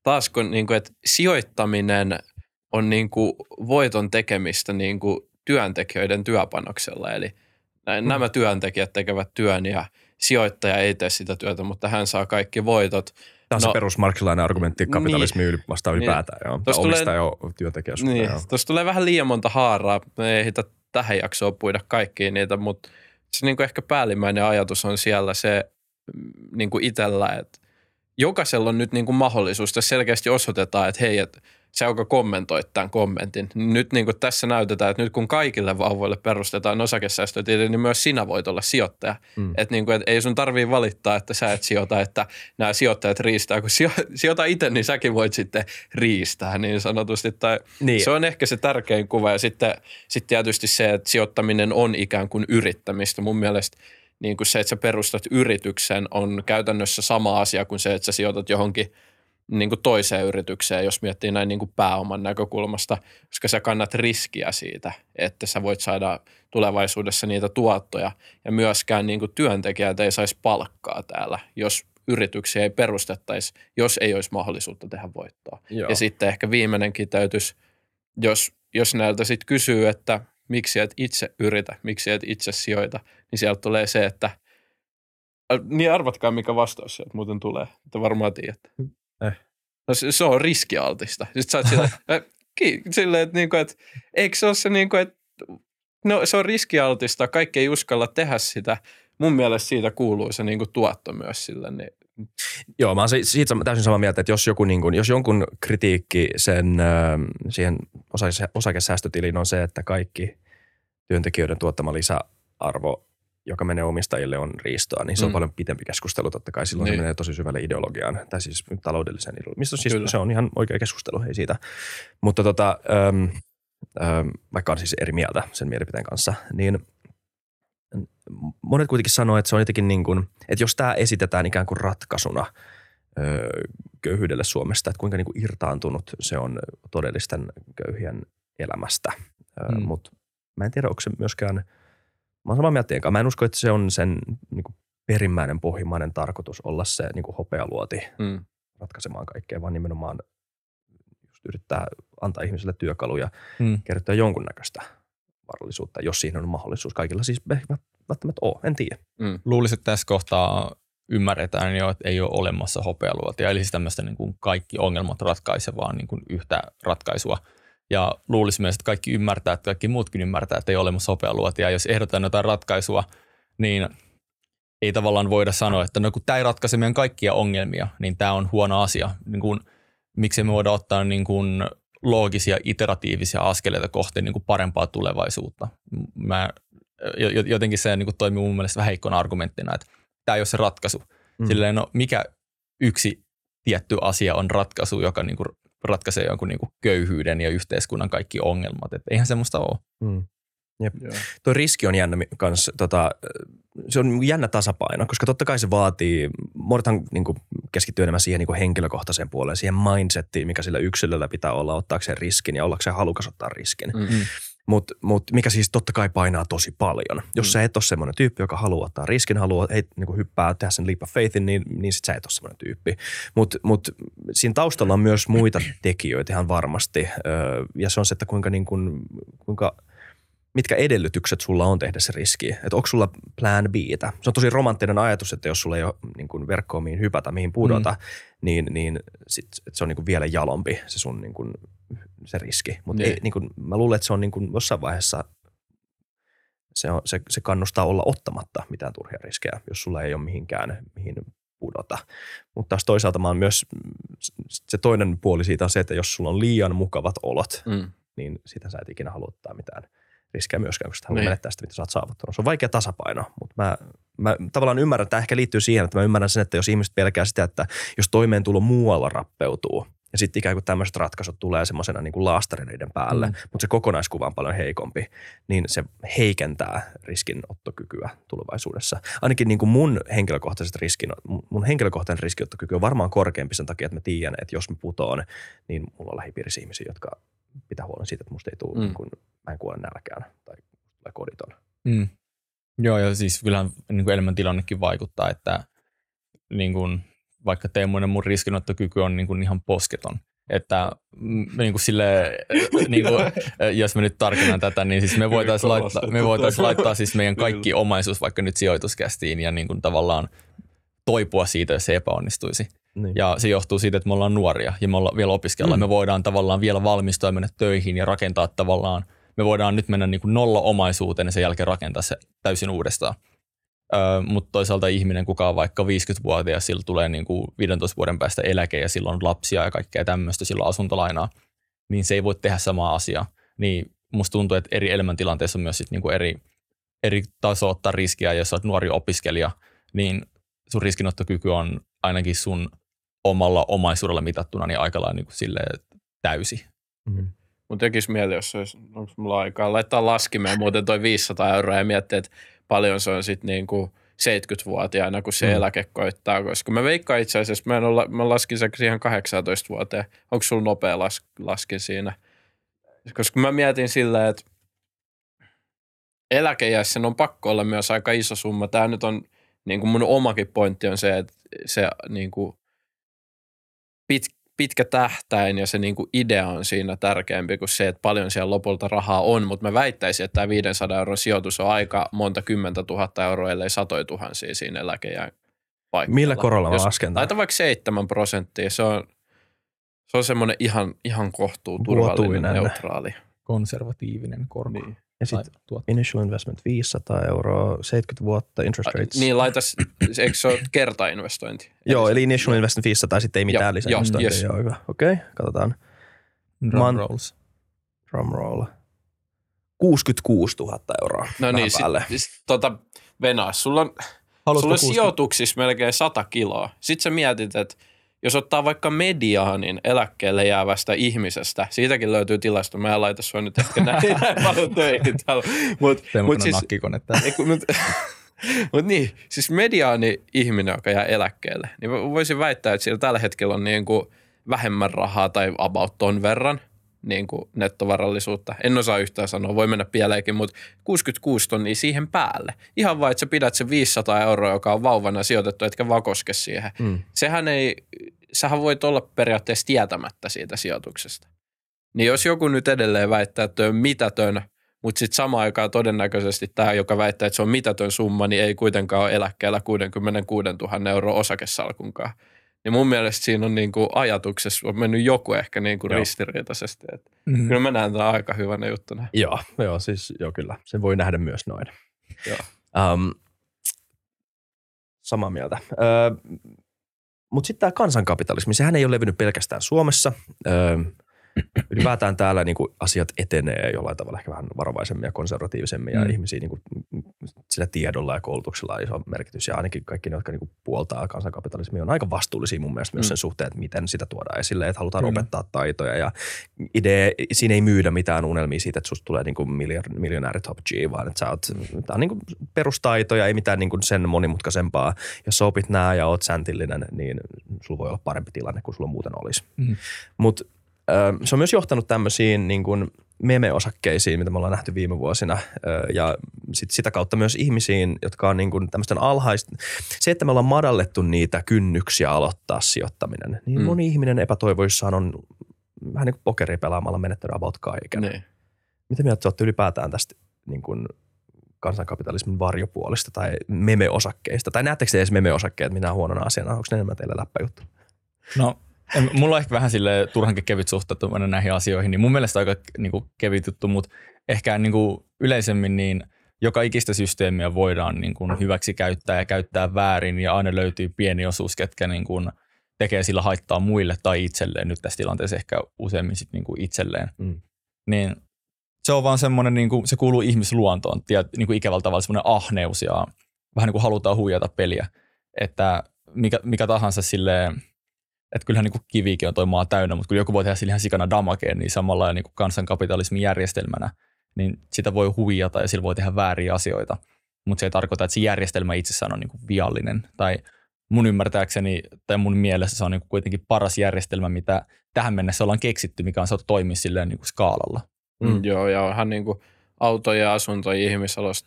taas kun niin kuin, että sijoittaminen on niin kuin voiton tekemistä niin kuin työntekijöiden työpanoksella. Eli hmm. nämä työntekijät tekevät työn ja sijoittaja ei tee sitä työtä, mutta hän saa kaikki voitot. Tämä on no, se perusmarksilainen argumentti kapitalismi niin, vastaan niin, ylipäätään. Joo. Omistaja tulee, työntekijä. Niin, tuossa tulee vähän liian monta haaraa. Me ei hitä tähän jaksoon puida kaikkiin niitä, mutta se niin kuin ehkä päällimmäinen ajatus on siellä se mm, niin kuin itsellä, että jokaisella on nyt niin kuin mahdollisuus. Tässä selkeästi osoitetaan, että hei, että sä, joka kommentoit tämän kommentin, nyt niin kuin tässä näytetään, että nyt kun kaikille vauvoille perustetaan osakesäästötili, niin myös sinä voit olla sijoittaja. Mm. Että niin kuin, että ei sun tarvii valittaa, että sä et sijoita, että nämä sijoittajat riistää. Kun sijoita itse, niin säkin voit sitten riistää niin sanotusti. Tai niin. Se on ehkä se tärkein kuva. Ja sitten, sitten tietysti se, että sijoittaminen on ikään kuin yrittämistä. Mun mielestä niin kuin se, että sä perustat yrityksen, on käytännössä sama asia kuin se, että sä sijoitat johonkin – niin kuin toiseen yritykseen, jos miettii näin niin kuin pääoman näkökulmasta, koska sä kannat riskiä siitä, että sä voit saada tulevaisuudessa niitä tuottoja. Ja myöskään niin kuin työntekijät ei saisi palkkaa täällä, jos yrityksiä ei perustettaisi, jos ei olisi mahdollisuutta tehdä voittoa. Joo. Ja sitten ehkä viimeinen kiteytys, jos, jos näiltä sitten kysyy, että miksi et itse yritä, miksi et itse sijoita, niin sieltä tulee se, että niin arvatkaa, mikä vastaus sieltä muuten tulee. Että varmaan tiedätte. Eh. No se, se on riskialtista. Sitten sä oot sillä, silleen, että, niinku, että eikö se ole se, niinku, että no, se on riskialtista, kaikki ei uskalla tehdä sitä. Mun mielestä siitä kuuluu se niinku, tuotto myös sille. Niin. Joo, mä oon siitä täysin samaa mieltä, että jos, joku, niin kuin, jos jonkun kritiikki sen, siihen osakesäästötiliin on se, että kaikki työntekijöiden tuottama lisäarvo joka menee omistajille, on riistoa, niin se on mm. paljon pitempi keskustelu totta kai. Silloin niin. se menee tosi syvälle ideologiaan, tai siis taloudelliseen ideologiaan. Mistä siis se on ihan oikea keskustelu, ei siitä. Mutta tota, äm, äm, vaikka on siis eri mieltä sen mielipiteen kanssa, niin monet kuitenkin sanoo, että se on jotenkin niin kuin, että jos tämä esitetään ikään kuin ratkaisuna öö, köyhyydelle Suomesta, että kuinka niin kuin irtaantunut se on todellisten köyhien elämästä. mm. Mutta mä en tiedä, onko se myöskään – Mä oon samaa mieltä Mä en usko, että se on sen niin kuin perimmäinen pohjimmainen tarkoitus olla se niin kuin hopealuoti mm. ratkaisemaan kaikkea, vaan nimenomaan just yrittää antaa ihmiselle työkaluja mm. kertoa jonkunnäköistä varallisuutta, jos siihen on mahdollisuus. Kaikilla siis ei välttämättä ole, en tiedä. Mm. Luulisin, että tässä kohtaa ymmärretään jo, että ei ole olemassa hopealuotia, eli siis tämmöistä niin kuin kaikki ongelmat ratkaisevaa niin kuin yhtä ratkaisua – ja luulisi myös, että kaikki ymmärtää, että kaikki muutkin ymmärtää, että ei ole olemassa sopealuotia. Ja jos ehdotetaan jotain ratkaisua, niin ei tavallaan voida sanoa, että no kun tämä ei ratkaise meidän kaikkia ongelmia, niin tämä on huono asia. Niin kuin, miksi me voidaan ottaa niin kuin loogisia, iteratiivisia askeleita kohti niin kuin parempaa tulevaisuutta. Mä, jotenkin se niin kuin toimii mun mielestä vähän heikkona argumenttina, että tämä ei ole se ratkaisu. Mm. Silleen, no mikä yksi tietty asia on ratkaisu, joka niin kuin ratkaisee jonkun niin kuin köyhyyden ja yhteiskunnan kaikki ongelmat. Et eihän semmoista ole. Mm. Jep. Tuo riski on jännä kans, tota, se on jännä tasapaino, koska totta kai se vaatii, monethan niin keskittyy enemmän siihen niin henkilökohtaiseen puoleen, siihen mindsettiin, mikä sillä yksilöllä pitää olla ottaakseen riskin ja ollakseen halukas ottaa riskin. Mm-hmm. Mutta mut, mikä siis totta kai painaa tosi paljon. Jos mm. sä et ole semmoinen tyyppi, joka haluaa ottaa riskin, haluaa ei, niin hyppää, tehdä sen leap of faithin, niin, niin sit sä et ole semmoinen tyyppi. Mutta mut, siinä taustalla on myös muita tekijöitä ihan varmasti. ja se on se, että kuinka, niin kuin, kuinka mitkä edellytykset sulla on tehdä se riski. Että onko sulla plan B? Se on tosi romanttinen ajatus, että jos sulla ei ole niin kuin verkkoa, mihin hypätä, mihin pudota, mm. niin, niin sit, se on niin kuin vielä jalompi se sun niin kuin se riski. Mutta niin. niin mä luulen, että se on niin kuin jossain vaiheessa se, on, se, se kannustaa olla ottamatta mitään turhia riskejä, jos sulla ei ole mihinkään, mihin pudota. Mutta taas toisaalta mä oon myös, se toinen puoli siitä on se, että jos sulla on liian mukavat olot, Mm. niin sitä sä et ikinä halua mitään riskejä myöskään, koska sä haluat Niin. menettää sitä, mitä sä oot saavuttanut. Se on vaikea tasapaino, mutta mä, mä tavallaan ymmärrän, että tämä ehkä liittyy siihen, että mä ymmärrän sen, että jos ihmiset pelkää sitä, että jos toimeentulo muualla rappeutuu, ja sitten ikään kuin tämmöiset ratkaisut tulee semmoisena niin kuin laastarineiden päälle, mm. mutta se kokonaiskuva on paljon heikompi, niin se heikentää riskinottokykyä tulevaisuudessa. Ainakin niin kuin mun henkilökohtaiset riskin, mun henkilökohtainen riskinottokyky on varmaan korkeampi sen takia, että mä tiedän, että jos mä putoon, niin mulla on lähipiirissä ihmisiä, jotka pitää huolen siitä, että musta ei tule, Mm. mm. kun mä en kuole nälkään tai tulee koditon. Mm. Joo, ja siis kyllähän niin kuin elämäntilannekin vaikuttaa, että niin kuin, vaikka Teemuinen mun riskinottokyky on niin kuin ihan posketon. Että niin kuin sille, niin kuin, jos me nyt tarkennan tätä, niin siis me voitaisiin laittaa, me voitais laittaa siis meidän kaikki omaisuus vaikka nyt sijoituskästiin ja niin kuin tavallaan toipua siitä, jos se epäonnistuisi. Niin. Ja se johtuu siitä, että me ollaan nuoria ja me ollaan vielä opiskella. Mm. Me voidaan tavallaan vielä valmistua ja mennä töihin ja rakentaa tavallaan, me voidaan nyt mennä niin kuin nolla omaisuuteen ja sen jälkeen rakentaa se täysin uudestaan. Öö, mutta toisaalta ihminen, kuka on vaikka 50-vuotias, sillä tulee niin kuin 15 vuoden päästä eläke ja silloin on lapsia ja kaikkea tämmöistä, silloin asuntolainaa, niin se ei voi tehdä samaa asiaa. Niin musta tuntuu, että eri elämäntilanteissa on myös sit niin kuin eri, eri taso ottaa riskiä. Jos olet nuori opiskelija, niin sun riskinottokyky on ainakin sun omalla omaisuudella mitattuna niin aika lailla niin kuin silleen täysi. Mm. Mun tekisi mieli, jos olisi, onko mulla aikaa laittaa laskimeen muuten toi 500 euroa ja miettiä, että paljon se on sitten niin kuin 70-vuotiaana, kun se Mm. eläke koittaa. Koska mä veikkaan itse asiassa, mä, en olla, mä laskin sen siihen 18 vuoteen. Onko sulla nopea las, laskin siinä? Koska mä mietin silleen, että eläkeiässä on pakko olla myös aika iso summa. Tämä nyt on, niin kuin mun omakin pointti on se, että se niin kuin pit, pitkä tähtäin ja se niin kuin idea on siinä tärkeämpi kuin se, että paljon siellä lopulta rahaa on, mutta mä väittäisin, että tämä 500 euron sijoitus on aika monta kymmentä tuhatta euroa, ellei satoja tuhansia siinä eläkejään paikalla. Millä korolla mä Jos lasken? Laita vaikka 7 prosenttia, se on, se on semmoinen ihan, ihan kohtuu turvallinen, Vuotuinen. neutraali. Konservatiivinen korko. Niin. Ja sitten initial investment 500 euroa, 70 vuotta, interest rates. Niin laitas, eikö se ole kertainvestointi? Joo, eli initial investment 500 sitten ei mitään joo, yes. Joo, hyvä. Okei, okay, katsotaan. Drum Man- rolls. Drum roll. 66 000 euroa. No niin, sit, päälle. sit, tota, Venas, sulla on, Haluatko sulla on 60? sijoituksissa melkein 100 kiloa. Sitten sä mietit, että jos ottaa vaikka mediaanin eläkkeelle jäävästä ihmisestä, siitäkin löytyy tilasto. Mä en laita sua nyt ehkä näin, näin paljon töihin täällä. Mut, mut siis, nakkikone kun, mut, niin, siis mediaani ihminen, joka jää eläkkeelle, niin voisin väittää, että sillä tällä hetkellä on niin kuin vähemmän rahaa tai about ton verran niin kuin nettovarallisuutta. En osaa yhtään sanoa, voi mennä pieleenkin, mutta 66 tonnia siihen päälle. Ihan vaan, että sä pidät se 500 euroa, joka on vauvana sijoitettu, etkä vaan koske siihen. Mm. Sehän ei, sähän voit olla periaatteessa tietämättä siitä sijoituksesta. Niin jos joku nyt edelleen väittää, että on mitätön, mutta sitten samaan aikaan todennäköisesti tämä, joka väittää, että se on mitätön summa, niin ei kuitenkaan ole eläkkeellä 66 000 euroa osakesalkunkaan. Niin mun mielestä siinä on niinku ajatuksessa on mennyt joku ehkä niinku Joo. ristiriitaisesti. Et Mm. Kyllä mä näen tämän aika hyvänä juttuna. Joo, joo, siis joo kyllä. Sen voi nähdä myös noin. Joo. Um, samaa mieltä. Öö, Mutta sitten tämä kansankapitalismi, sehän ei ole levinnyt pelkästään Suomessa. Öö, ylipäätään täällä niinku asiat etenee jollain tavalla ehkä vähän varovaisemmin ja konservatiivisemmin ja Mm. ihmisiä niinku, sillä tiedolla ja koulutuksella on iso merkitys. Ja ainakin kaikki ne, jotka niinku puoltaa kansankapitalismia, on aika vastuullisia mun mielestä myös Mm. sen suhteen, että miten sitä tuodaan esille, että halutaan Kyllä. opettaa taitoja ja idea, siinä ei myydä mitään unelmia siitä, että susta tulee niinku miljo- miljonääri top G, vaan että sä oot, tää on niinku perustaitoja, ei mitään niinku sen monimutkaisempaa. Jos sä opit nää ja oot säntillinen, niin sulla voi olla parempi tilanne kuin sulla muuten olisi. Mhm. Mutta se on myös johtanut tämmöisiin niin kuin meme-osakkeisiin, mitä me ollaan nähty viime vuosina, ja sit sitä kautta myös ihmisiin, jotka on niin kuin tämmöisten alhaista. Se, että me ollaan madallettu niitä kynnyksiä aloittaa sijoittaminen, niin Mm. moni ihminen epätoivoissaan on vähän niin kuin pokeria pelaamalla menettänyt about kaiken. Niin. Mitä mieltä te olette ylipäätään tästä niin kuin kansankapitalismin varjopuolista tai meme-osakkeista? Tai näettekö te edes meme-osakkeet minä huonona asiana? Onko ne enemmän teille läppäjuttu? No, mulla on ehkä vähän sille turhankin kevyt suhtautuminen näihin asioihin, niin mun mielestä aika niin kuin, kevyt juttu, mutta ehkä niin kuin, yleisemmin niin joka ikistä systeemiä voidaan niin kuin hyväksi käyttää ja käyttää väärin ja aina löytyy pieni osuus, ketkä niin kuin tekee sillä haittaa muille tai itselleen, nyt tässä tilanteessa ehkä useimmin sit niin kuin itselleen. Mm. Niin se on vaan semmoinen, niin kuin, se kuuluu ihmisluontoon, tiedät, niin kuin ikävällä tavalla semmoinen ahneus ja vähän niin kuin halutaan huijata peliä, että mikä, mikä tahansa silleen, että kyllähän niin kuin kivikin on toi maa täynnä, mutta kun joku voi tehdä sillä ihan sikana damakeen, niin samalla niin kuin kansankapitalismin järjestelmänä, niin sitä voi huijata ja sillä voi tehdä vääriä asioita, mutta se ei tarkoita, että se järjestelmä itsessään on niin kuin viallinen. Tai mun ymmärtääkseni tai mun mielestä se on niin kuin kuitenkin paras järjestelmä, mitä tähän mennessä ollaan keksitty, mikä on saatu toimia silleen niin kuin skaalalla. Mm. Joo, ja onhan niin kuin autoja ja asuntoja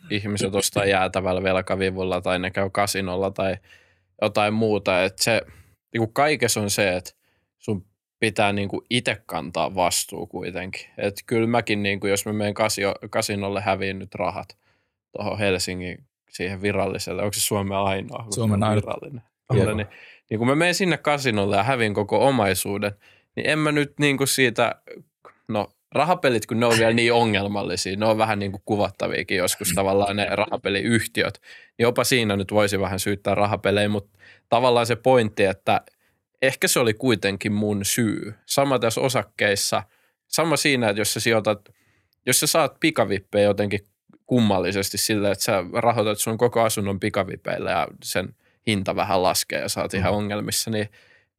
ihmiset, ostaa jäätävällä velkavivulla tai ne käy kasinolla tai jotain muuta. Et se, niin kuin kaikessa on se, että sun pitää niin kuin itse kantaa vastuu kuitenkin. Et kyllä mäkin, niin kuin, jos mä menen kasio, kasinolle häviin nyt rahat tuohon Helsingin siihen viralliselle, onko se Suomen ainoa? Suomen ainoa. Virallinen. Kyllä, niin, niin kun mä menen sinne kasinolle ja hävin koko omaisuuden, niin en mä nyt niin kuin siitä, no rahapelit, kun ne on vielä niin ongelmallisia, ne on vähän niin kuin kuvattaviakin joskus tavallaan ne rahapeliyhtiöt, niin jopa siinä nyt voisi vähän syyttää rahapelejä, mutta tavallaan se pointti, että ehkä se oli kuitenkin mun syy. Sama tässä osakkeissa, sama siinä, että jos sä sijoitat, jos sä saat pikavippejä jotenkin kummallisesti sillä, että sä rahoitat sun koko asunnon pikavipeillä ja sen hinta vähän laskee ja saat ihan mm. ongelmissa, niin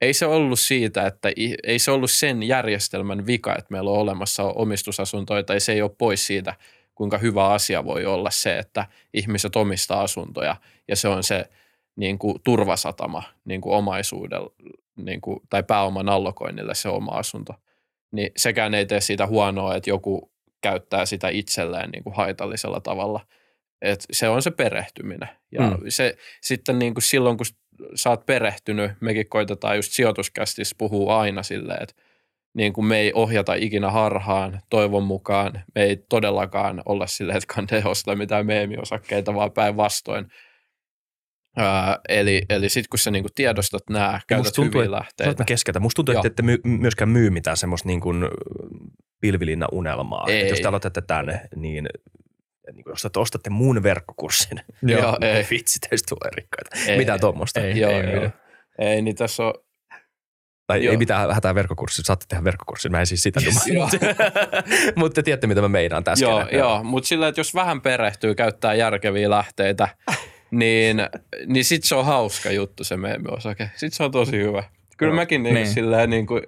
ei se ollut siitä, että ei se ollut sen järjestelmän vika, että meillä on olemassa omistusasuntoja tai se ei ole pois siitä, kuinka hyvä asia voi olla se, että ihmiset omistaa asuntoja ja se on se niin kuin turvasatama niin kuin omaisuudella niin kuin, tai pääoman allokoinnille se oma asunto. Niin sekään ei tee siitä huonoa, että joku käyttää sitä itselleen niin kuin haitallisella tavalla. Et se on se perehtyminen. Ja mm. se sitten niin kuin silloin, kun sä oot perehtynyt, mekin koitetaan just sijoituskästissä puhua aina silleen, että niin kuin me ei ohjata ikinä harhaan, toivon mukaan. Me ei todellakaan olla silleen, että kande ostaa mitään meemiosakkeita, vaan päinvastoin. Ää, eli eli sitten kun sä niinku tiedostat nämä, käytät tuntuu, hyviä lähteitä. Musta Musta tuntuu, että ette my, myöskään myy mitään semmoista niinku pilvilinna unelmaa. Ei. Jos te aloitatte tänne, niin niin jos te ostatte mun verkkokurssin, joo, joo ei. vitsi, teistä tulee rikkaita. Ei, Mitä tuommoista? Ei, joo, ei, joo. ei, niin tässä on tai Joo. ei mitään hätää verkkokurssi, saatte tehdä verkkokurssin, mä en siis sitä yes, Mutta te tiedätte, mitä mä meinaan tässä. Joo, joo. mutta sillä, että jos vähän perehtyy, käyttää järkeviä lähteitä, niin, niin sit se on hauska juttu se meemiosake. Sit se on tosi hyvä. Kyllä no, mäkin niin. Niin silleen niin kuin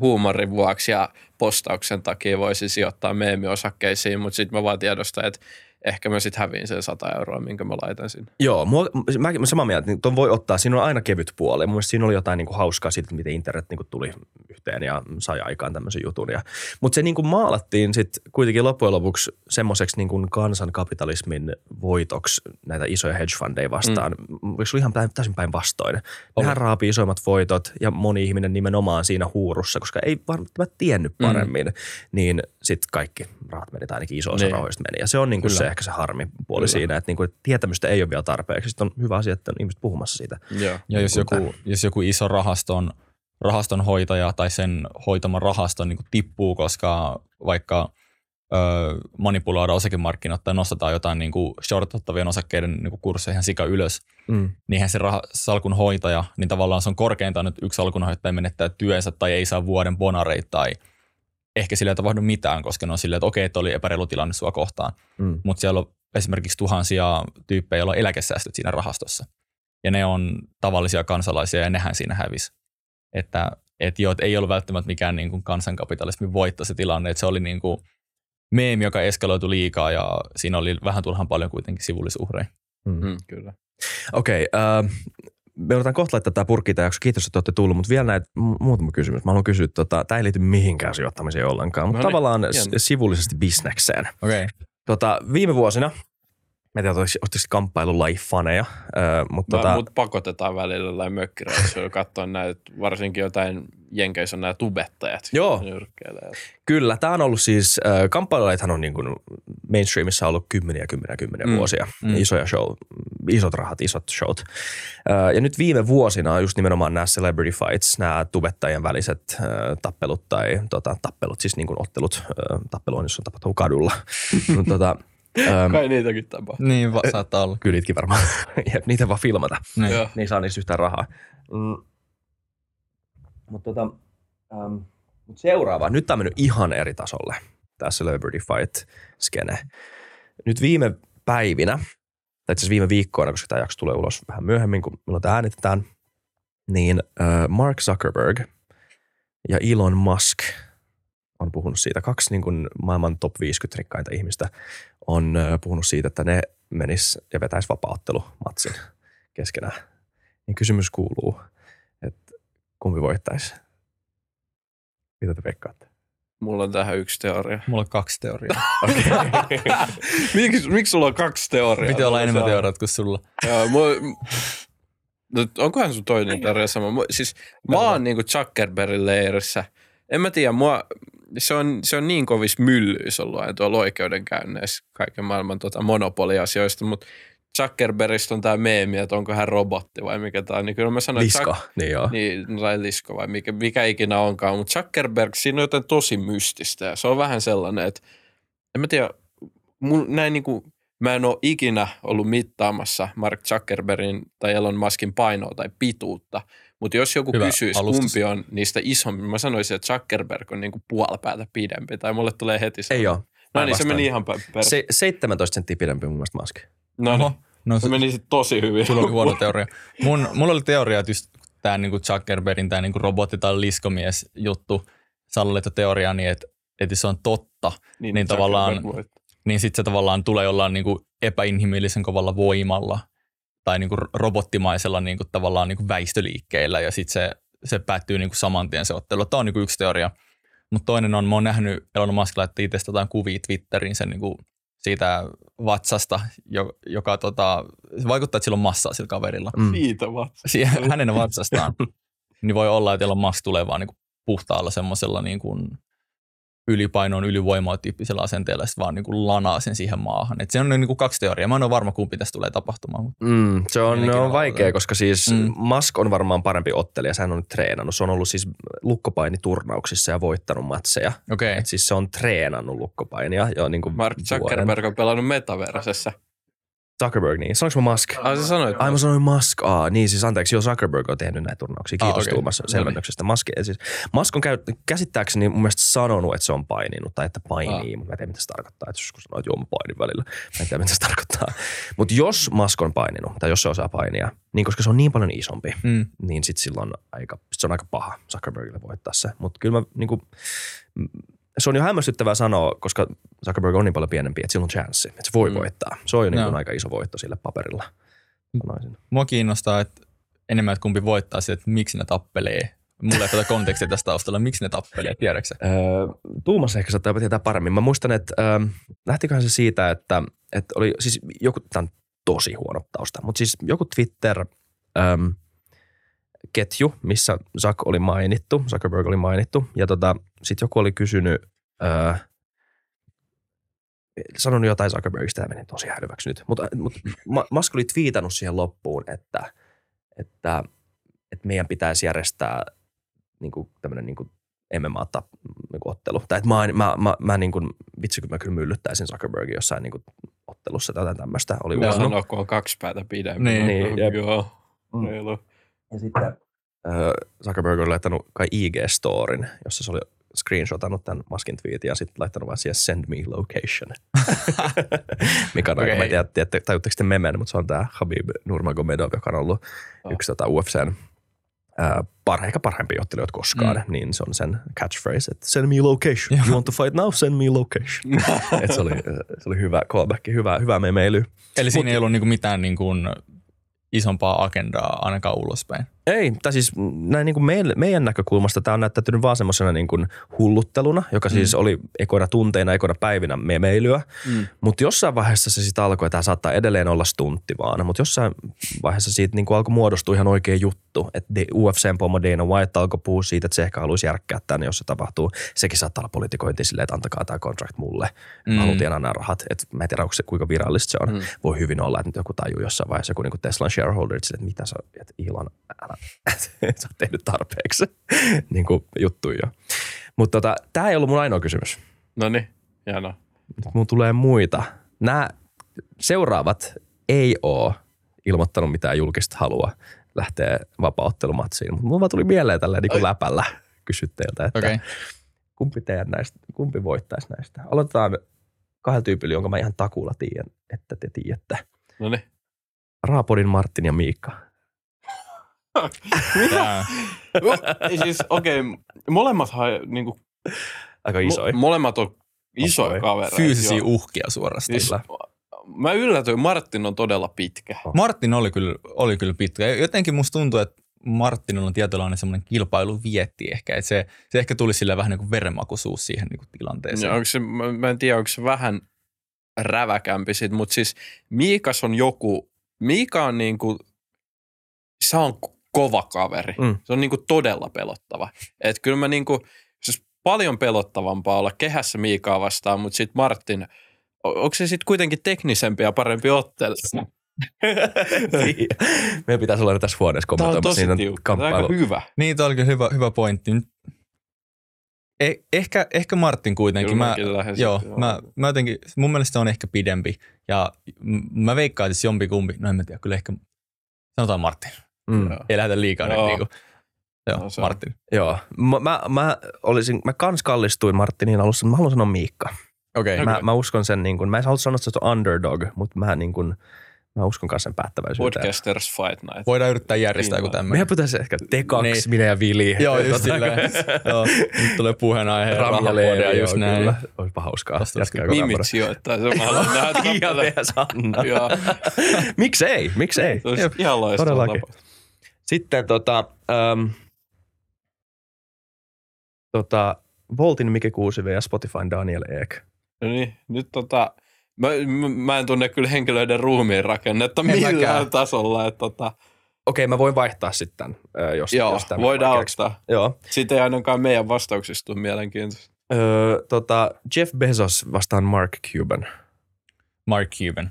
huumorin vuoksi ja postauksen takia voisin sijoittaa meemiosakkeisiin, mutta sitten mä vaan tiedostan, että ehkä mä sitten häviin sen 100 euroa, minkä mä laitan sinne. Joo, mua, mä, mä samaa mieltä, että ton voi ottaa, siinä on aina kevyt puoli. Mun siinä oli jotain niin kuin hauskaa siitä, miten internet niin kuin tuli yhteen ja sai aikaan tämmöisen jutun. Ja, mutta se niin kuin maalattiin sitten kuitenkin loppujen lopuksi semmoiseksi niin kuin kansankapitalismin voitoksi näitä isoja hedge fundeja vastaan. Mm. Se oli ihan täysin päinvastoin. Nehän raapii isoimmat voitot ja moni ihminen nimenomaan siinä huurussa, koska ei varmaan tiennyt mm. paremmin, mm. niin sitten kaikki rahat meni tai ainakin iso osa niin. rahoista meni. Ja se on niin kuin se ehkä se harmi puoli Kyllä. siinä, että, niin kuin, tietämystä ei ole vielä tarpeeksi. Sitten on hyvä asia, että on ihmiset puhumassa siitä. Ja, ja jos, joku, jos joku iso rahaston, rahaston hoitaja tai sen hoitama rahasto niin kuin tippuu, koska vaikka ö, manipuloida osakemarkkinat tai nostetaan jotain niin kuin shortattavien osakkeiden niin kuin kursseja ihan sika ylös, mm. niin se rah- salkun hoitaja, niin tavallaan se on korkeintaan nyt yksi salkunhoitaja menettää työnsä tai ei saa vuoden bonareita tai – ehkä sillä ei tapahdu mitään, koska ne on silleen, että okei, että oli epäreilu tilanne sua kohtaan. Mm. Mutta siellä on esimerkiksi tuhansia tyyppejä, joilla on eläkesäästöt siinä rahastossa. Ja ne on tavallisia kansalaisia ja nehän siinä hävisi. Että et joo, et ei ollut välttämättä mikään niin kuin kansankapitalismin voitto se tilanne, että se oli niin kuin meemi, joka eskaloitui liikaa ja siinä oli vähän turhan paljon kuitenkin sivullisuhreja. Mm. Mm, kyllä. Okei, okay, uh, me odotan kohta laittaa tämä purkki tämä jakso. Kiitos, että olette tullut, mutta vielä näitä muutama kysymys. Mä haluan kysyä, tota, tämä ei liity mihinkään sijoittamiseen ollenkaan, mutta no niin, tavallaan hieno. sivullisesti bisnekseen. Okay. Tota, viime vuosina Mä en tiedä, olisiko kamppailulajifaneja. Äh, mutta tota... Mut pakotetaan välillä tai mökkireissuilla katsoa näitä, varsinkin jotain Jenkeissä on nämä tubettajat. Joo, kyllä. Tämä on ollut siis, äh, kamppailulajithan on niin kuin mainstreamissa ollut kymmeniä, kymmeniä, kymmeniä mm. vuosia. Mm. Isoja show, isot rahat, isot showt. Äh, ja nyt viime vuosina just nimenomaan nämä celebrity fights, nämä tubettajien väliset äh, tappelut tai tota, tappelut, siis niin kuin ottelut, äh, tappelu on, jos on tapahtuu kadulla. tota, Öm, Kai niitäkin tapahtuu. Niin, va- saattaa olla. Kylitkin varmaan. Jep, niitä vaan filmata. Niin. Joo. Niin saa niistä yhtään rahaa. Mm. Mutta tota, ähm, mut seuraava. Nyt tämä on mennyt ihan eri tasolle, tämä Celebrity Fight-skene. Nyt viime päivinä, tai itse asiassa viime viikkoina, koska tämä jakso tulee ulos vähän myöhemmin, kun milloin tämä äänitetään, niin äh, Mark Zuckerberg ja Elon Musk on puhunut siitä. Kaksi niin kuin maailman top 50 rikkainta ihmistä on puhunut siitä, että ne menis ja vetäisi vapauttelumatsin keskenään. Niin kysymys kuuluu, että kumpi voittaisi? Mitä te veikkaatte? Mulla on tähän yksi teoria. Mulla on kaksi teoriaa. miksi, miksi sulla on kaksi teoriaa? Piti olla enemmän teoriat kuin sulla. Joo, mu, no, onkohan sun toinen teoria sama? Siis mä oon niinku Zuckerbergin leirissä. En mä tiedä, mua, se on, se on niin kovis myllyissä ollut aina tuolla oikeudenkäynneissä kaiken maailman tota monopoliasioista, mutta Zuckerbergistä on tämä meemi, että onko hän robotti vai mikä tämä on. Niin kyllä mä sanoin, että Liska, niin joo. niin, no tai lisko vai mikä, mikä ikinä onkaan. Mutta Zuckerberg, siinä on jotain tosi mystistä ja se on vähän sellainen, että en mä tiedä, mun, näin niin kuin, mä en ole ikinä ollut mittaamassa Mark Zuckerbergin tai Elon Muskin painoa tai pituutta, mutta jos joku Hyvä kysyisi, alustus. kumpi on niistä isompi, mä sanoisin, että Zuckerberg on niin kuin puolipäätä pidempi tai mulle tulee heti se. Ei ole. No niin, se meni ihan per... Se, 17 senttiä pidempi mun mielestä Musk. no niin, No, se meni sit tosi hyvin. Sulla oli huono teoria. Mun, mulla oli teoria, että just tämä niinku Zuckerbergin tämä niinku robotti- tai liskomies juttu, Salleto teoria, niin että, että se on totta, niin tavallaan- Zuckerberg voitti. niin sitten se tavallaan tulee jollain niinku epäinhimillisen kovalla voimalla tai niinku robottimaisella niinku tavallaan niinku väistöliikkeillä ja sitten se, se päättyy niinku saman tien se ottelu. Tämä on niinku yksi teoria. Mutta toinen on, mä oon nähnyt Elon Musk laittoi itse jotain kuvia Twitteriin sen niinku siitä vatsasta, jo- joka tota, se vaikuttaa, että sillä on massaa sillä kaverilla. Mm. Siitä. Siihen, hänen vatsastaan. niin voi olla, että Elon Musk tulee vaan niinku puhtaalla semmoisella niinku ylipainoon, ylivoimaa tyyppisellä asenteella ja sitten vaan niinku lanaa sen siihen maahan. Et se on niinku kaksi teoriaa. Mä en ole varma, kumpi tästä tulee tapahtumaan. Mutta Mm, se on, on vaikea, koska siis Mm. Musk on varmaan parempi ottelija. Sehän on nyt treenannut. Se on ollut siis lukkopainiturnauksissa ja voittanut matseja. okei. Et siis se on treenannut lukkopainia jo niin kuin Mark Zuckerberg on pelannut metaversessä. Zuckerberg, niin. Sanoinko mä Musk? Ai sä sanoit. Ai mä sanoin Musk. Aa, niin siis anteeksi, joo Zuckerberg on tehnyt näitä turnauksia. Ah, Kiitos okei. okay. Niin. selvennyksestä. Musk, siis, Musk on käy, käsittääkseni mun mielestä sanonut, että se on paininut tai että painii, mutta mä en tiedä mitä se tarkoittaa. Että joskus sanoo, että joo mä painin välillä. Mä en tiedä mitä se tarkoittaa. Mutta jos Musk on paininut tai jos se osaa painia, niin koska se on niin paljon isompi, Mm. niin sit silloin aika, sit se on aika paha Zuckerbergille voittaa se. Mutta kyllä mä niinku, mm, se on jo hämmästyttävää sanoa, koska Zuckerberg on niin paljon pienempi, että sillä on chanssi, että se voi Mm. voittaa. Se on jo niin Joo. aika iso voitto sille paperilla, sanoisin. Mua kiinnostaa että enemmän, että kumpi voittaa se, että miksi ne tappelee. Mulla ei tätä kontekstia tästä taustalla. Miksi ne tappelee, tiedätkö sä? Öö, Tuumas ehkä saattaa tietää paremmin. Mä muistan, että öö, lähtiköhän se siitä, että, että oli siis joku, tämä on tosi huono tausta, mutta siis joku Twitter öö, ketju, missä Zuck oli mainittu, Zuckerberg oli mainittu, ja tota, sitten joku oli kysynyt, öö, sanonut jotain Zuckerbergista ja meni tosi häilyväksi nyt, mutta, mutta Ma- Musk oli twiitannut siihen loppuun, että, että, että meidän pitäisi järjestää niin kuin tämmöinen niin kuin MMA niin ottelu. Tai että mä, mä, mä, mä niin kuin, vitsi kun mä kyllä myllyttäisin Zuckerbergin jossain niin kuin ottelussa tai jotain tämmöistä. Oli uskoa. sanoa, kun on kaksi päätä pidempi. Niin. Niin, jep. Joo. Mm. Reilu. Ja sitten äh, Zuckerberg oli laittanut kai IG-storin, jossa se oli screenshotannut tämän Maskin tweetin ja sitten laittanut vaan siihen send me location. Mikä on okay. aika, mä en tiedä, tiedätte, tajutteko te memen, mutta se on tämä Habib Nurmagomedov, joka on ollut Oh. yksi tota UFCn ää, parha, ehkä parhaimpia ottelijoita koskaan, Mm. niin se on sen catchphrase, että send me location. Joo. You want to fight now? Send me location. Et se, oli, se oli hyvä callback, hyvä, hyvä memeily. Eli siinä Mut- ei ollut niinku mitään niinku isompaa agendaa ainakaan ulospäin. Ei, tai siis näin niin kuin meidän, meidän näkökulmasta tämä on näyttäytynyt vaan semmoisena niin kuin hullutteluna, joka siis Mm. oli ekoina tunteina, ekoina päivinä memeilyä. Mm. Mutta jossain vaiheessa se sitten alkoi, tämä saattaa edelleen olla stuntti vaan, mutta jossain vaiheessa siitä niin kuin alkoi muodostua ihan oikea juttu, että UFCn pomo Dana White alkoi puhua siitä, että se ehkä haluaisi järkkää tänne, jos se tapahtuu. Sekin saattaa olla politikointi silleen, että antakaa tämä contract mulle, mm. haluan tienaa nämä rahat. Et mä en tiedä, onko se, kuinka virallista se on. Mm. Voi hyvin olla, että nyt joku tajuu jossain vaiheessa, joku niin kuin Teslan shareholder, että, mitä sä, että Elon, älä, sä oot tehnyt tarpeeksi niin kuin juttuja. Mutta tota, tämä ei ollut mun ainoa kysymys. No niin, hienoa. Nyt mun tulee muita. nämä seuraavat ei ole ilmoittanut mitään julkista halua lähteä vapauttelumatsiin. Mutta mulla vaan tuli mieleen tällä niin kuin läpällä kysytteiltä, että Okei. okay. kumpi, teidän näistä, kumpi voittaisi näistä. Aloitetaan kahdella tyypillä, jonka mä ihan takuulla tiedän, että te tiedätte. No niin. Raapodin Martin ja Miikka. Ei siis, okei, okay, molemmathan niinku, Aika isoja. mo- molemmat on isoja Okei. kavereita. Fyysisiä joo. uhkia suorastaan. Siis, mä yllätyin, Martin on todella pitkä. Martin oli kyllä, oli kyllä pitkä. Jotenkin musta tuntuu, että Martinilla on tietynlainen semmoinen kilpailuvietti ehkä. Että se, se ehkä tuli sille vähän niin kuin verenmakuisuus siihen niin kuin tilanteeseen. Ja onko se, mä, mä en tiedä, onko se vähän räväkämpi sit, mutta siis Miikas on joku, Miika on niinku, se on kova kaveri. Mm. Se on niinku todella pelottava. Et kyllä mä niinku, se olisi paljon pelottavampaa olla kehässä Miikaa vastaan, mutta sitten Martin, onko se sitten kuitenkin teknisempi ja parempi ottelu? Meidän pitäisi olla tässä huoneessa Tämä on kommentoimassa. tosi Siinä on tiukka. Tämä on kamppailu. aika hyvä. Niin, toi oli kyllä hyvä, hyvä pointti. Eh, ehkä, ehkä Martin kuitenkin. Kyllä Mä, lähden joo, mä, mä jotenkin, mun mielestä se on ehkä pidempi. Ja mä veikkaan, että jompikumpi, no en mä tiedä, kyllä ehkä, sanotaan Martin. Mm. Joo. Ei lähdetä liikaa nyt Joo. niinku. Joo, No, Martin. Joo. Mä, mä, mä, olisin, mä kans kallistuin Martinin alussa, mutta mä haluan sanoa Miikka. Okei. Okay. Mä, mä, uskon sen, niin kun, mä en halua sanoa, että se on underdog, mutta mä, niin kun, mä uskon kanssa sen päättäväisyyteen. Podcasters Fight Night. Voidaan yrittää järjestää joku tämmöinen. Meidän pitäisi ehkä te kaksi, Niin. minä ja Vili. Joo, just Tota, silleen. Joo, nyt tulee puheenaihe Leevi, just joo, näin. Kyllä. Olisipa hauskaa. Mimit sijoittaa, se mä haluan nähdä. Sanna. Joo. Miksei? Miksei? Se olisi ihan loistava. Sitten tota, ähm, tota, Voltin Mike Kuusive ja Spotifyn Daniel Ek. No niin, nyt tota, mä, mä, en tunne kyllä henkilöiden ruumiin rakennetta En millään mäkään. tasolla. Että tota, Okei, mä voin vaihtaa sitten, jos, joo, jos tämä voidaan ottaa. Joo. Siitä ei ainakaan meidän vastauksista tule mielenkiintoista. Öö, tota, Jeff Bezos vastaan Mark Cuban. Mark Cuban.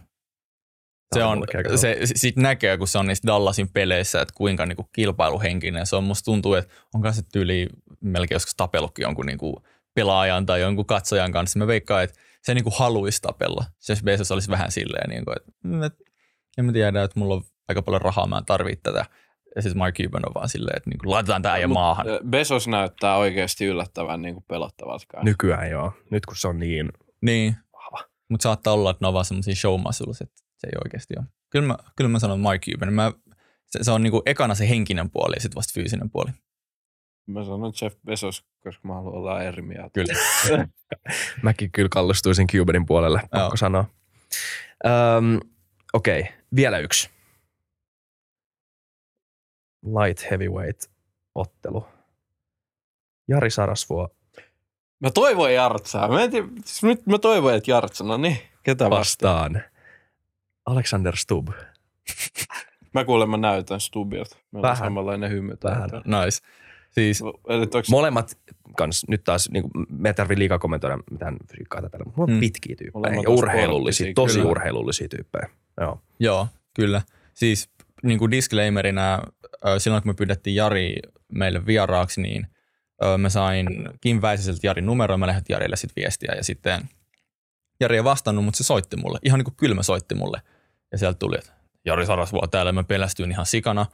Se on, se, sit näkee, kun se on niissä Dallasin peleissä, että kuinka niinku kilpailuhenkinen se on. Musta tuntuu, että on se tyyli melkein joskus tapellutkin jonkun niinku pelaajan tai jonkun katsojan kanssa. Mä veikkaan, että se niinku haluaisi tapella. Se Bezos olisi vähän silleen, niinku, että mm, et, en mä tiedä, että mulla on aika paljon rahaa, mä en tarvitse tätä. Ja siis Mark Cuban on vaan silleen, että niinku, laitetaan tää ja maahan. ö, Bezos näyttää oikeasti yllättävän niin kuin pelottavalta. Nykyään joo. Nyt kun se on niin Niin, vahva. mutta saattaa olla, että ne on vaan semmoisia että se ei oikeasti ole. Kyllä mä, kyllä mä sanon Mark Cuban. Mä, se, se, on niinku ekana se henkinen puoli ja sitten vasta fyysinen puoli. Mä sanon Jeff Bezos, koska mä haluan olla eri mieltä. Kyllä. Mäkin kyllä kallistuisin Cubanin puolelle, pakko Joo. sanoa. Öm, Okei, okay, vielä yksi. Light heavyweight ottelu. Jari Sarasvuo Mä toivoin Jartsaa. Mä, en tiedä, siis nyt mä toivoin, että Jartsa, no niin, ketä vastaan? vastaan Alexander Stubb. Mä kuulen, mä näytän Stubilta. Meillä on Vähän. samanlainen hymy. Vähän. Nice. Siis Eli onko Molemmat kans, nyt taas, niin kuin, me ei tarvitse liikaa kommentoida mitään fysiikkaa tätä, mutta mulla on Mm. pitkiä tyyppejä Molemmat ja on urheilullisia, tosi kyllä. urheilullisia tyyppejä. Joo. Joo, kyllä. Siis niin kuin disclaimerina, silloin kun me pyydettiin Jari meille vieraaksi, niin mä sain Kim Väisäseltä Jarin numeroa, mä lähetin Jarille sitten viestiä ja sitten Jari ei vastannut, mutta se soitti mulle. Ihan niin kuin kylmä soitti mulle. Ja sieltä tuli, että Jari Sarasvuo täällä, mä pelästyin ihan sikana.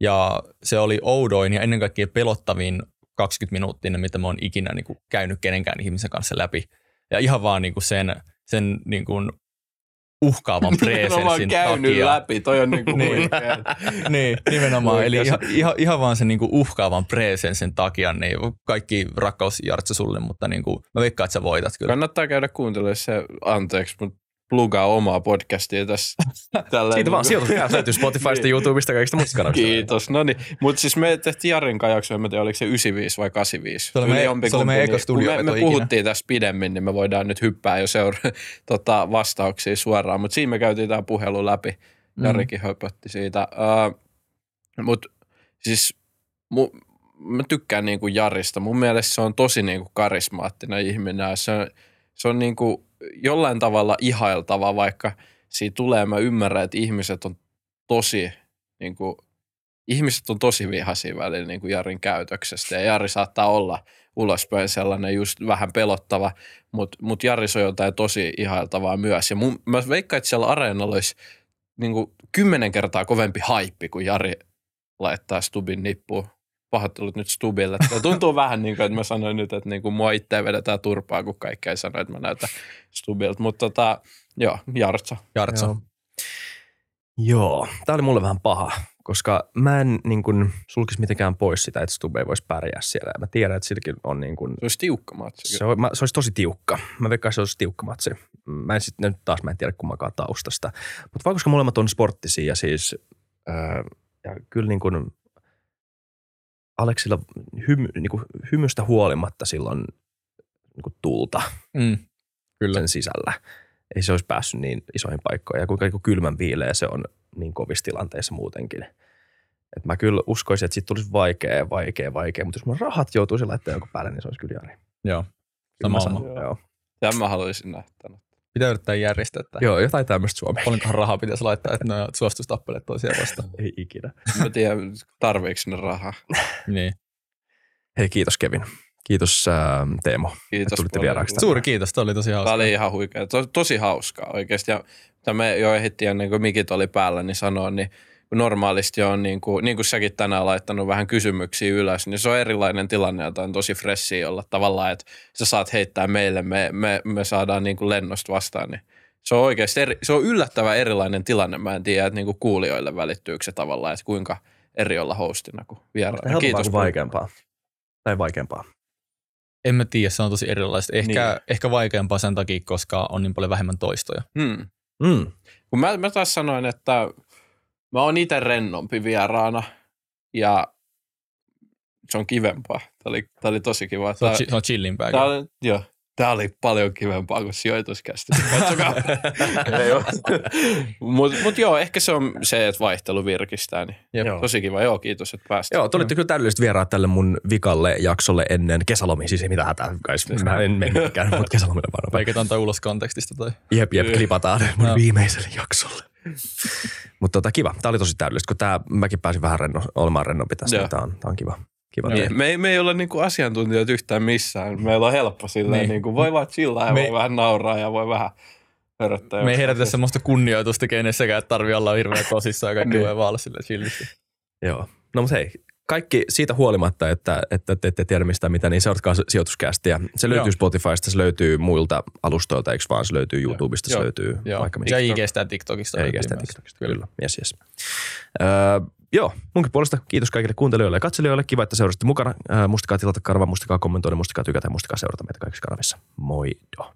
Ja se oli oudoin ja ennen kaikkea pelottavin 20 minuuttia, mitä mä oon ikinä niin kuin käynyt kenenkään ihmisen kanssa läpi. Ja ihan vaan niin kuin sen, sen niin kuin uhkaavan presenssin käynyt takia. läpi, toi on niinku Niin. niin, nimenomaan. Eli ihan, ihan, ihan vaan sen niinku uhkaavan presenssin takia, niin kaikki rakkaus Jartsa sulle, mutta niinku, mä veikkaan, että sä voitat kyllä. Kannattaa käydä kuuntelemaan se, anteeksi, mutta plugaa omaa podcastia tässä. Tällä Siitä vaan niinku- sijoitus löytyy Spotifysta, Niin. YouTubesta, kaikista muista kanavista. Kiitos. No niin, mutta siis me tehtiin Jarin kanssa jakso, en tiedä, oliko se 95 vai 85. Se oli se oli meidän eka studioveto Me, me ikinä. puhuttiin tässä pidemmin, niin me voidaan nyt hyppää jo seura- tota, vastauksia suoraan. Mutta siinä me käytiin tämä puhelu läpi. Mm. Jarikin höpötti siitä. Uh, mutta siis mu, mä tykkään niinku Jarista. Mun mielestä se on tosi niinku karismaattinen ihminen. ja Se on, se on niinku jollain tavalla ihailtava, vaikka siitä tulee, mä ymmärrän, että ihmiset on tosi, niinku, ihmiset on tosi vihaisia välillä niinku Jarin käytöksestä. Ja Jari saattaa olla ulospäin sellainen just vähän pelottava, mutta mut Jaris on jotain tosi ihailtavaa myös. Ja mun, mä veikkaan, että siellä areenalla olisi niin kuin kymmenen kertaa kovempi haippi, kun Jari laittaa Stubin nippuun. Pahoittelut nyt Stubille. Tämä tuntuu vähän niin kuin, että mä sanoin nyt, että niin kuin mua itse vedetään turpaa, kun kaikki ei sano, että mä näytän Stubilta. Mutta tota, joo, Jartsa. Jartsa. Joo. Joo, tämä oli mulle vähän paha, koska mä en niin kuin, sulkisi mitenkään pois sitä, että Stube ei voisi pärjää siellä. Mä tiedän, että silläkin on niin kuin, Se olisi tiukka matsi. se, on, mä, se olisi tosi tiukka. Mä veikkaan, että se olisi tiukka matsi. Mä en sitten nyt taas mä en tiedä kummankaan taustasta. Mutta vaan koska molemmat on sporttisia ja siis ää, ja kyllä niin kuin Aleksilla hymy, niin kuin hymystä huolimatta silloin niin kuin tulta Mm. Kyllä. sen sisällä. Ei se olisi päässyt niin isoihin paikkoihin. Ja kuinka niin kylmän viileä se on niin kovissa tilanteissa muutenkin. Et mä kyllä uskoisin, että siitä tulisi vaikea, vaikea, vaikea. Mutta jos mun rahat joutuisi laittamaan joku päälle, niin se olisi kyllä Jari. Joo. Kyllä Sama mä sanon, homma. Joo. Tämän mä haluaisin nähdä. Pitää yrittää järjestää tämä. joo, jotain tämmöistä Suomea. Paljonkohan rahaa pitäisi laittaa, että ne suostuisi tappelemaan toisiaan vastaan. Ei ikinä. Mä tiedän, tarviiko ne rahaa. niin. Hei, kiitos Kevin. Kiitos ää, Teemo. Kiitos tulitte vieraaksi. Suuri kiitos, tämä oli tosi Tämä hauska. oli ihan huikea. To, tosi hauskaa oikeasti. Ja mitä me jo ehdittiin ennen kuin mikit oli päällä, niin sanoa, niin normaalisti on niin kuin, niin kuin säkin tänään laittanut vähän kysymyksiä ylös, niin se on erilainen tilanne, jota on tosi fressiä olla tavallaan, että sä saat heittää meille, me, me, me saadaan niin kuin lennosta vastaan, niin se on oikeasti eri, se on yllättävän erilainen tilanne. Mä en tiedä, että niin kuin kuulijoille välittyykö se tavallaan, että kuinka eri olla hostina kuin vieraana. Kiitos. kuin vaikeampaa. Tai vaikeampaa. En mä tiedä, se on tosi erilaista. Ehkä, Niin. ehkä vaikeampaa sen takia, koska on niin paljon vähemmän toistoja. Hmm. Mm. Kun mä, mä taas sanoin, että mä oon itse rennompi vieraana ja se on kivempaa. Tämä oli, tää oli tosi kiva. Se on, Tää, se on chillimpää. tää oli, joo, tää oli paljon kivempaa kuin sijoituskästi. Mutta mut joo, ehkä se on se, että vaihtelu virkistää. Niin Jep. Joo. tosi kiva. Joo, kiitos, että pääsit. Joo, tulitte kyllä täydelliset vieraat tälle mun vikalle jaksolle ennen kesälomia. Siis ei mitään hätää, guys. Mä en mene mihinkään, mutta kesälomille vaan. Vaikea antaa ulos kontekstista toi. Jep, jep, klipataan mun viimeiselle jaksolle. Mutta tota, kiva. Tämä oli tosi täydellistä, kun tää, mäkin pääsin vähän renno, olemaan rennompi tässä. Niin Tämä on, tää on kiva. kiva Niin, tehdä. me, ei, me ei olla niinku asiantuntijoita yhtään missään. Meillä on helppo silleen, Niin. niin. niinku, voi vaan chillaa ja Me- voi vähän nauraa ja voi vähän höröttää. Me ei herätä semmoista kunnioitusta kenessäkään, että tarvii olla hirveän tosissaan ja kaikki Niin. voi vaan olla silleen chillisti. Joo. No mutta hei, kaikki siitä huolimatta, että, että te ette tiedä mistä mitä, niin seuratkaa sijoituskästiä. Se löytyy Joo. Spotifysta, se löytyy muilta alustoilta, eikö vaan? Se löytyy YouTubesta, se Joo. löytyy Joo. vaikka Ja mistä. IGstä ja TikTokista. Ja IGstä. TikTokista, kyllä. kyllä. Yes, yes. Öö, joo, munkin puolesta kiitos kaikille kuuntelijoille ja katselijoille. Kiva, että seurasitte mukana. Muistakaa tilata karva, muistakaa kommentoida, muistakaa tykätä ja muistakaa seurata meitä kaikissa kanavissa. Moido.